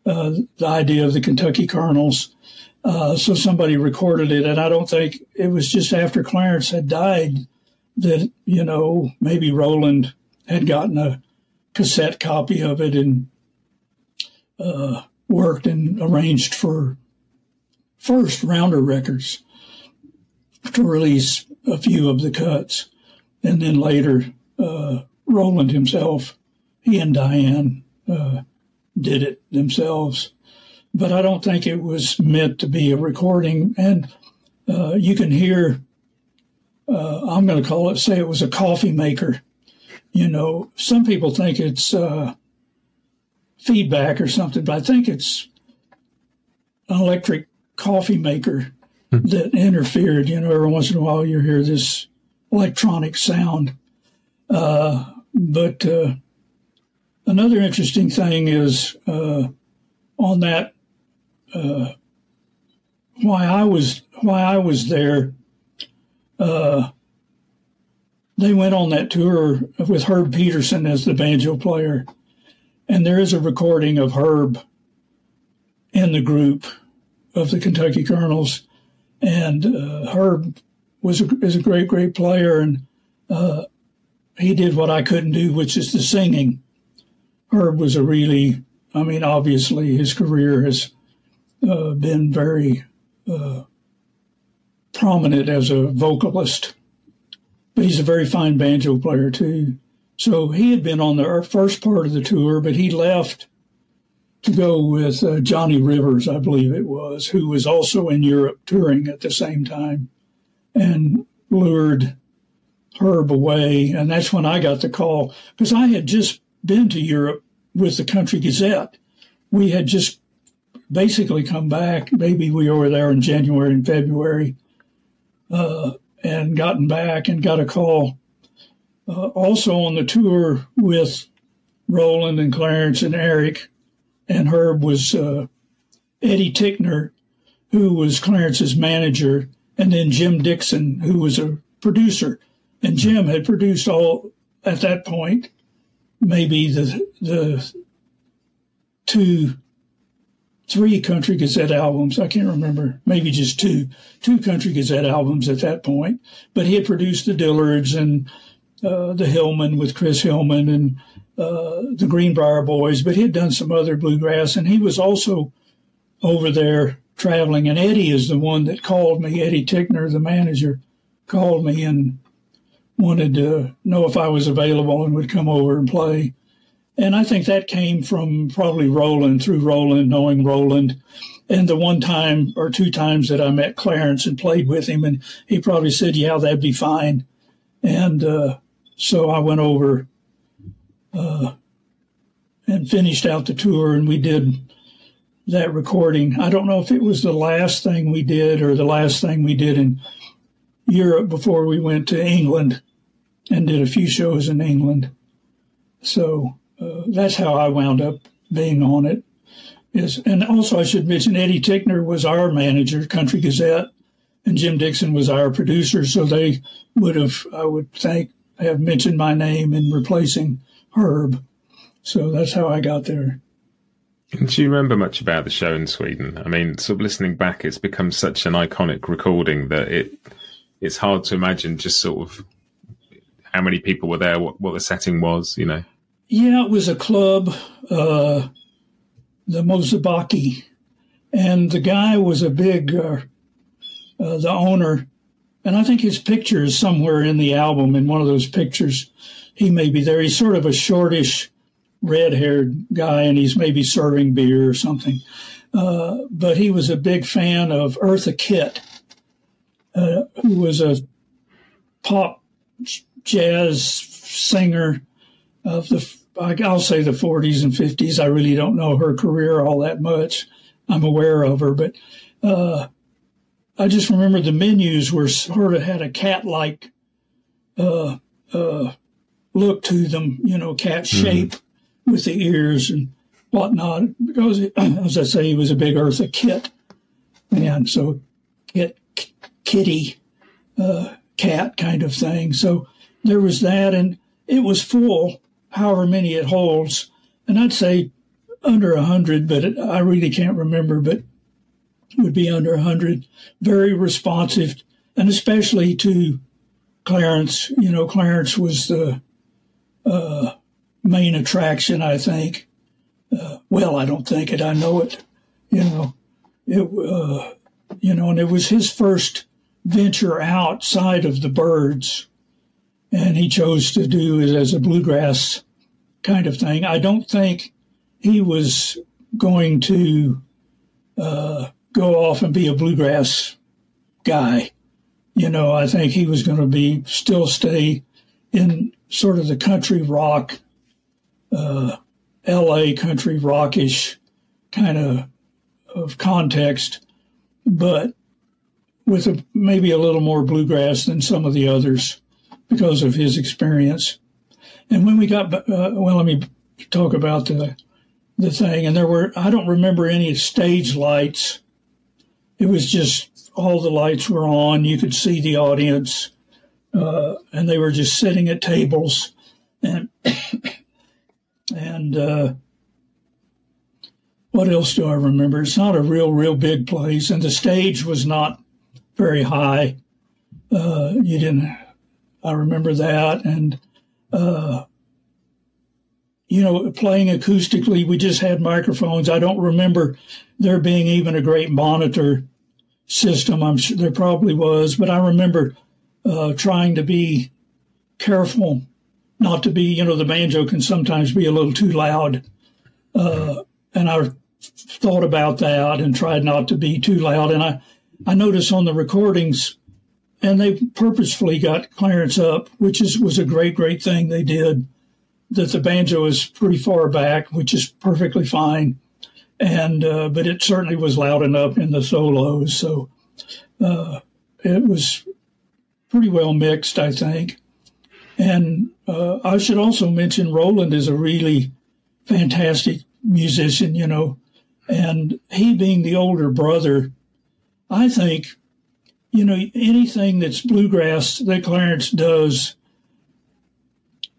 uh, the idea of the Kentucky Colonels. Uh, so somebody recorded it, and I don't think it was just after Clarence had died that you know maybe Roland had gotten a cassette copy of it and uh, worked and arranged for first Rounder Records to release a few of the cuts, and then later uh, Roland himself he and Diane uh, did it themselves. But I don't think it was meant to be a recording. And uh, you can hear, uh, I'm going to call it, say it was a coffee maker. You know, some people think it's uh, feedback or something, but I think it's an electric coffee maker hmm. that interfered. You know, every once in a while you hear this electronic sound. Uh, but uh, Another interesting thing is uh, on that uh, why I was why I was there. Uh, they went on that tour with Herb Pedersen as the banjo player, and there is a recording of Herb in the group of the Kentucky Colonels, and uh, Herb was a, is a great great player, and uh, he did what I couldn't do, which is the singing. Herb was a really, I mean, obviously his career has uh, been very uh, prominent as a vocalist, but he's a very fine banjo player too. So he had been on the first part of the tour, but he left to go with uh, Johnny Rivers, I believe it was, who was also in Europe touring at the same time, and lured Herb away. And that's when I got the call because I had just been to Europe with the Country Gazette. We had just basically come back. Maybe we were there in January and February, uh, and gotten back and got a call. Uh, also on the tour with Roland and Clarence and Eric and Herb was uh, Eddie Tickner, who was Clarence's manager, and then Jim Dixon, who was a producer. And Jim had produced all at that point, maybe the the two three Country Gazette albums. I can't remember, maybe just two, two Country Gazette albums at that point. But he had produced the Dillards and uh, the Hillmen with Chris Hillman and uh, the Greenbrier Boys. But he had done some other bluegrass, and he was also over there traveling. And Eddie is the one that called me. Eddie Tickner, the manager, called me and wanted to know if I was available and would come over and play. And I think that came from probably Roland, through Roland, knowing Roland. And the one time or two times that I met Clarence and played with him, and he probably said, Yeah, that'd be fine. And uh, so I went over uh, and finished out the tour, and we did that recording. I don't know if it was the last thing we did or the last thing we did in Europe before we went to England and did a few shows in England. So that's how I wound up being on it. Is and also I should mention Eddie Tickner was our manager, Country Gazette, and Jim Dixon was our producer. So they would have, I would think, have mentioned my name in replacing Herb. So that's how I got there. Do you remember much about the show in Sweden? I mean, sort of listening back, it's become such an iconic recording that it it's hard to imagine just sort of how many people were there, what, what the setting was, you know. Yeah, it was a club, uh, the Mosebacke, and the guy was a big, uh, uh, the owner, and I think his picture is somewhere in the album. In one of those pictures, he may be there. He's sort of a shortish, red-haired guy, and he's maybe serving beer or something. Uh, but he was a big fan of Eartha Kitt, uh, who was a pop jazz singer of the I'll say the 40s and 50s. I really don't know her career all that much. I'm aware of her, but uh, I just remember the menus were sort of had a cat-like uh, uh, look to them, you know, cat mm-hmm. shape mm-hmm. with the ears and whatnot. Because, as I say, he was a big Eartha Kitt, and so kit, kitty, uh, cat kind of thing. So there was that, and it was full however many it holds. And I'd say under 100, but it, I really can't remember, but would be under 100. Very responsive, and especially to Clarence. You know, Clarence was the uh, main attraction, I think. Uh, well, I don't think it, I know it. You know, it, uh, you know, and it was his first venture outside of the Byrds, and he chose to do it as a bluegrass kind of thing. I don't think he was going to uh, go off and be a bluegrass guy. You know, I think he was going to be still stay in sort of the country rock, uh, L.A. country rockish kind of of context, but with a, maybe a little more bluegrass than some of the others because of his experience. And when we got, uh, well, let me talk about the the thing. And there were, I don't remember any stage lights. It was just all the lights were on. You could see the audience, uh, and they were just sitting at tables. And, and, uh, what else do I remember? It's not a real, real big place, and the stage was not very high. Uh, you didn't. I remember that, and uh, you know, playing acoustically, we just had microphones. I don't remember there being even a great monitor system. I'm sure there probably was, but I remember uh, trying to be careful not to be. You know, the banjo can sometimes be a little too loud, uh, and I thought about that and tried not to be too loud. And I, I noticed on the recordings, and they purposefully got Clarence up, which is was a great, great thing they did. That the banjo is pretty far back, which is perfectly fine, and uh, but it certainly was loud enough in the solos, so uh, it was pretty well mixed, I think. And uh, I should also mention Roland is a really fantastic musician. You know, and he being the older brother, I think, you know, anything that's bluegrass that Clarence does,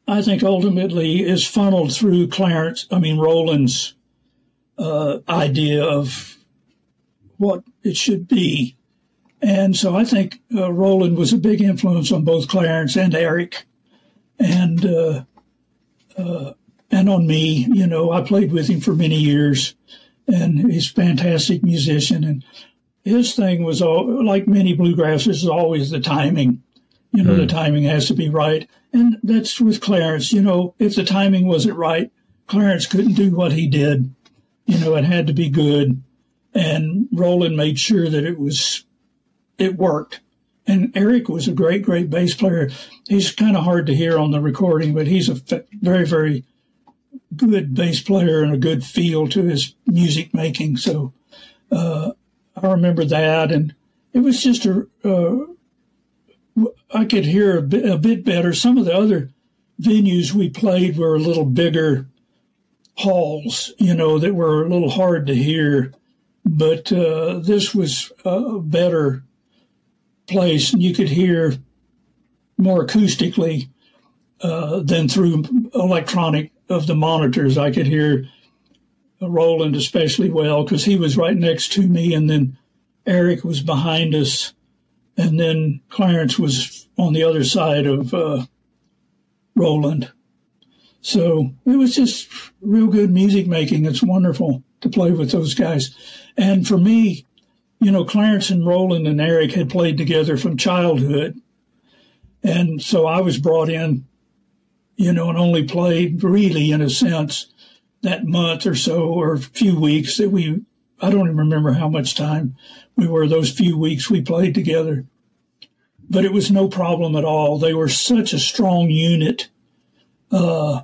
I think ultimately is funneled through Clarence, I mean, Roland's uh, idea of what it should be. And so I think uh, Roland was a big influence on both Clarence and Eric. And, uh, uh and on me, you know, I played with him for many years and he's a fantastic musician. And his thing was all, like many bluegrassers, is always the timing. You know, mm. the hmm. timing has to be right, and that's with Clarence. You know, if the timing wasn't right, Clarence couldn't do what he did. You know, it had to be good, and Roland made sure that it was, it worked. And Eric was a great, great bass player. He's kind of hard to hear on the recording, but he's a very, very good bass player and a good feel to his music making. So uh, I remember that, and it was just a. Uh, I could hear a bit, a bit better. Some of the other venues we played were a little bigger halls, you know, that were a little hard to hear. But uh, this was a better place, and you could hear more acoustically uh, than through electronic of the monitors, I could hear Roland especially well because he was right next to me, and then Eric was behind us, and then Clarence was on the other side of uh, Roland. So it was just real good music making. It's wonderful to play with those guys. And for me, you know, Clarence and Roland and Eric had played together from childhood. And so I was brought in you know, and only played really, in a sense, that month or so or a few weeks that we, I don't even remember how much time we were those few weeks we played together. But it was no problem at all. They were such a strong unit. Uh,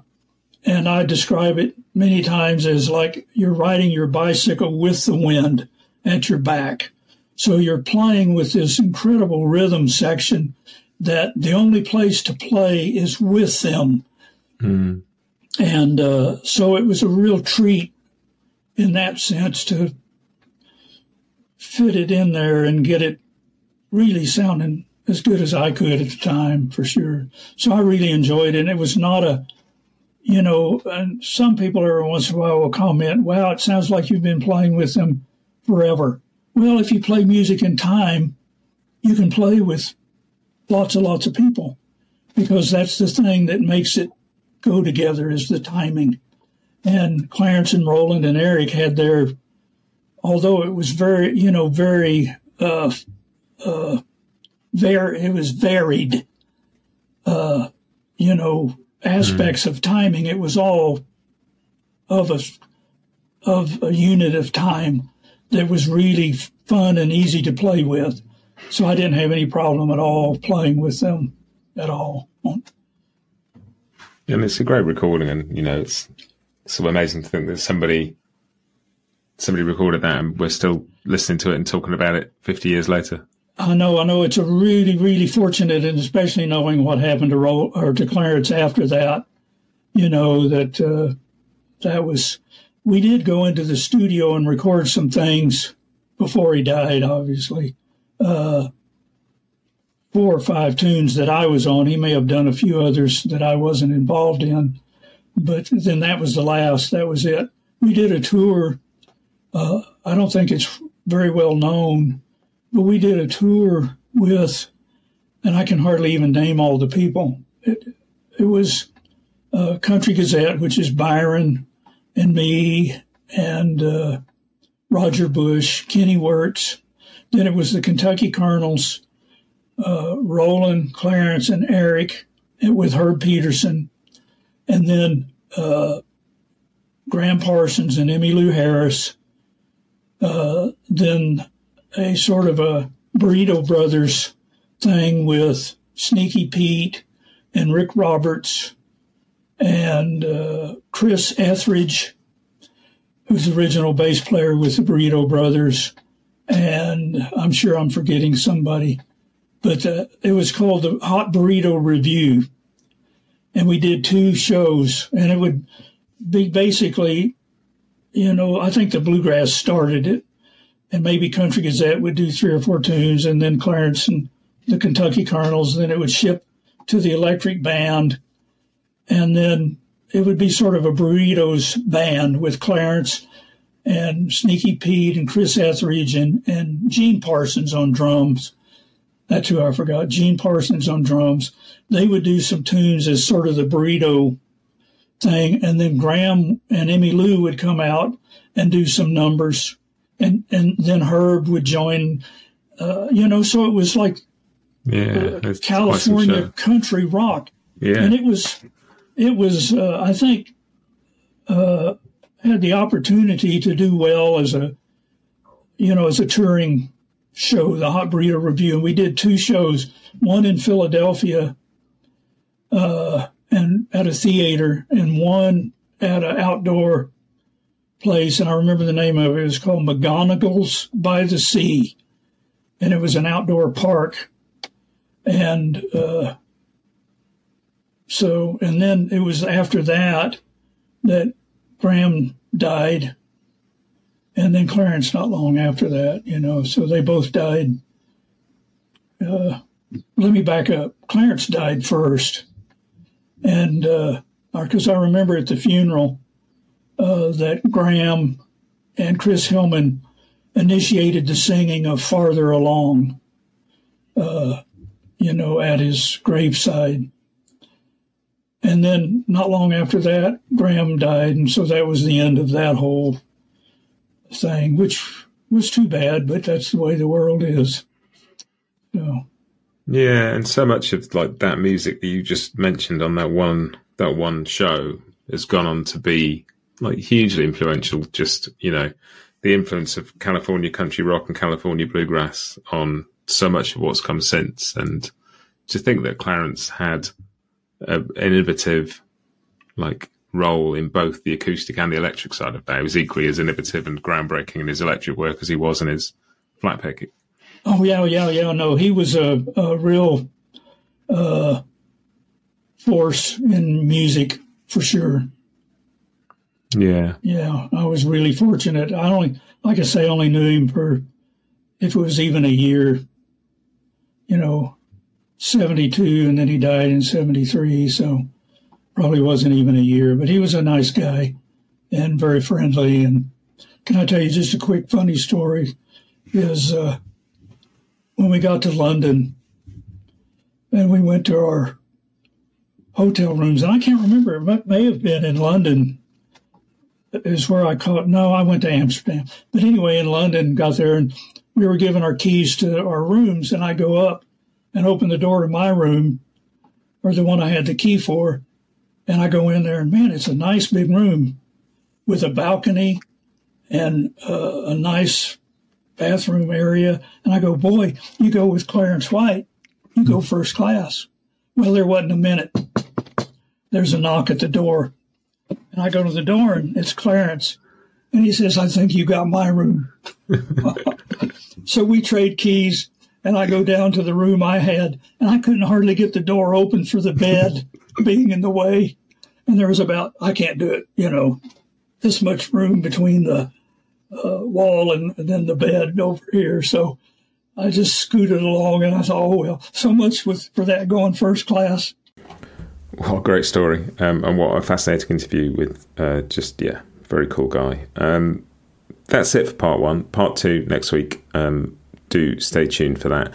and I describe it many times as like you're riding your bicycle with the wind at your back. So you're playing with this incredible rhythm section that the only place to play is with them. Mm. And uh, so it was a real treat in that sense to fit it in there and get it really sounding as good as I could at the time, for sure. So I really enjoyed it. And it was not a, you know, and some people every once in a while will comment, wow, it sounds like you've been playing with them forever. Well, if you play music in time, you can play with lots and lots of people because that's the thing that makes it go together is the timing. And Clarence and Roland and Eric had their, although it was very, you know, very, uh, uh, very, it was varied, uh, you know, aspects mm-hmm. of timing. It was all of a, of a unit of time that was really fun and easy to play with. So I didn't have any problem at all playing with them at all. And it's a great recording, and you know, it's of amazing to think that somebody somebody recorded that, and we're still listening to it and talking about it fifty years later. I know, I know. It's a really, really fortunate, and especially knowing what happened to Ro- or to Clarence after that. You know that uh, that was we did go into the studio and record some things before he died, obviously. Uh, four or five tunes that I was on. He may have done a few others that I wasn't involved in, but then that was the last. That was it. We did a tour. Uh, I don't think it's very well known, but we did a tour with, and I can hardly even name all the people. It, it was uh, Country Gazette, which is Byron and me and uh, Roger Bush, Kenny Wertz. Then it was the Kentucky Colonels, uh, Roland, Clarence, and Eric with Herb Pedersen. And then uh, Gram Parsons and Emmylou Harris. Uh, then a sort of a Burrito Brothers thing with Sneaky Pete and Rick Roberts and uh, Chris Etheridge, who's the original bass player with the Burrito Brothers. And I'm sure I'm forgetting somebody, but uh, it was called the Hot Burrito Revue. And we did two shows, and it would be basically, you know, I think the Bluegrass started it, and maybe Country Gazette would do three or four tunes, and then Clarence and the Kentucky Colonels, then it would ship to the Electric Band and then it would be sort of a burritos band with Clarence and Sneaky Pete and Chris Etheridge and, and Gene Parsons on drums. That's who I forgot. Gene Parsons on drums. They would do some tunes as sort of the burrito thing, and then Gram and Emmylou would come out and do some numbers, and and then Herb would join. Uh, you know, so it was like yeah, uh, California country rock. Yeah, and it was it was, uh, I think, uh, had the opportunity to do well as a, you know, as a touring show, the Hot Burrito Revue. And we did two shows, one in Philadelphia uh, and at a theater, and one at an outdoor place. And I remember the name of it. It was called McGonigle's by the Sea. And it was an outdoor park. And uh, so, and then it was after that that Gram died, and then Clarence not long after that, you know. So they both died. Uh, let me back up. Clarence died first, and because uh, I remember at the funeral uh, that Gram and Chris Hillman initiated the singing of "Farther Along," uh, you know, at his graveside and then not long after that, Gram died. And so that was the end of that whole thing, which was too bad, but that's the way the world is. So. Yeah, and so much of like that music that you just mentioned on that one that one show has gone on to be like hugely influential. Just you know, the influence of California country rock and California bluegrass on so much of what's come since. And to think that Clarence had an innovative like role in both the acoustic and the electric side of that. He was equally as innovative and groundbreaking in his electric work as he was in his flat picking. Oh yeah, yeah, yeah. No, he was a, a real uh, force in music for sure. Yeah, yeah. I was really fortunate. I only, like I say, only knew him for if it was even a year. You know, 72 and then he died in 73. So probably wasn't even a year, but he was a nice guy and very friendly. And can I tell you just a quick funny story? Is uh, when we got to London and we went to our hotel rooms, and I can't remember, it may have been in London is where I caught. No, I went to Amsterdam. But anyway, in London, got there and we were given our keys to our rooms, and I go up and open the door to my room, or the one I had the key for. And I go in there, and man, it's a nice big room with a balcony and uh, a nice bathroom area. And I go, boy, you go with Clarence White, you go first class. Well, there wasn't a minute. There's a knock at the door. And I go to the door, and it's Clarence. And he says, I think you got my room. so we trade keys and I go down to the room I had, and I couldn't hardly get the door open for the bed being in the way. And there was about, I can't do it, you know, this much room between the uh, wall and, and, then the bed over here. So I just scooted along and I thought, oh, well, so much with, for that going first class. What a great story. Um, and what a fascinating interview with uh, just, yeah, very cool guy. Um, that's it for part one. Part two next week. Um, do stay tuned for that.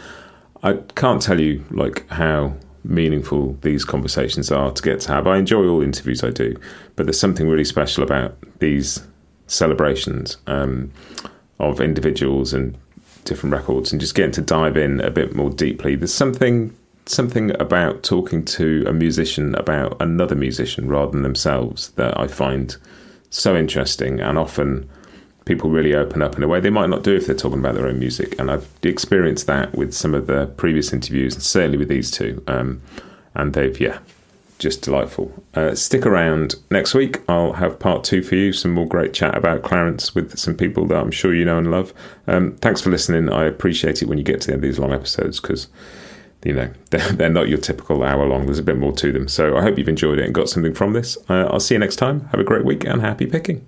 I can't tell you like how meaningful these conversations are to get to have. I enjoy all interviews I do, but there's something really special about these celebrations um, of individuals and different records, and just getting to dive in a bit more deeply. There's something something about talking to a musician about another musician rather than themselves that I find so interesting, and often people really open up in a way they might not do if they're talking about their own music. And I've experienced that with some of the previous interviews, and certainly with these two. Um, and they've, yeah, just delightful. Uh, stick around next week. I'll have part two for you. Some more great chat about Clarence with some people that I'm sure you know and love. Um, thanks for listening. I appreciate it when you get to the end of these long episodes because you know they're, not your typical hour long. There's a bit more to them. So I hope you've enjoyed it and got something from this. Uh, I'll see you next time. Have a great week and happy picking.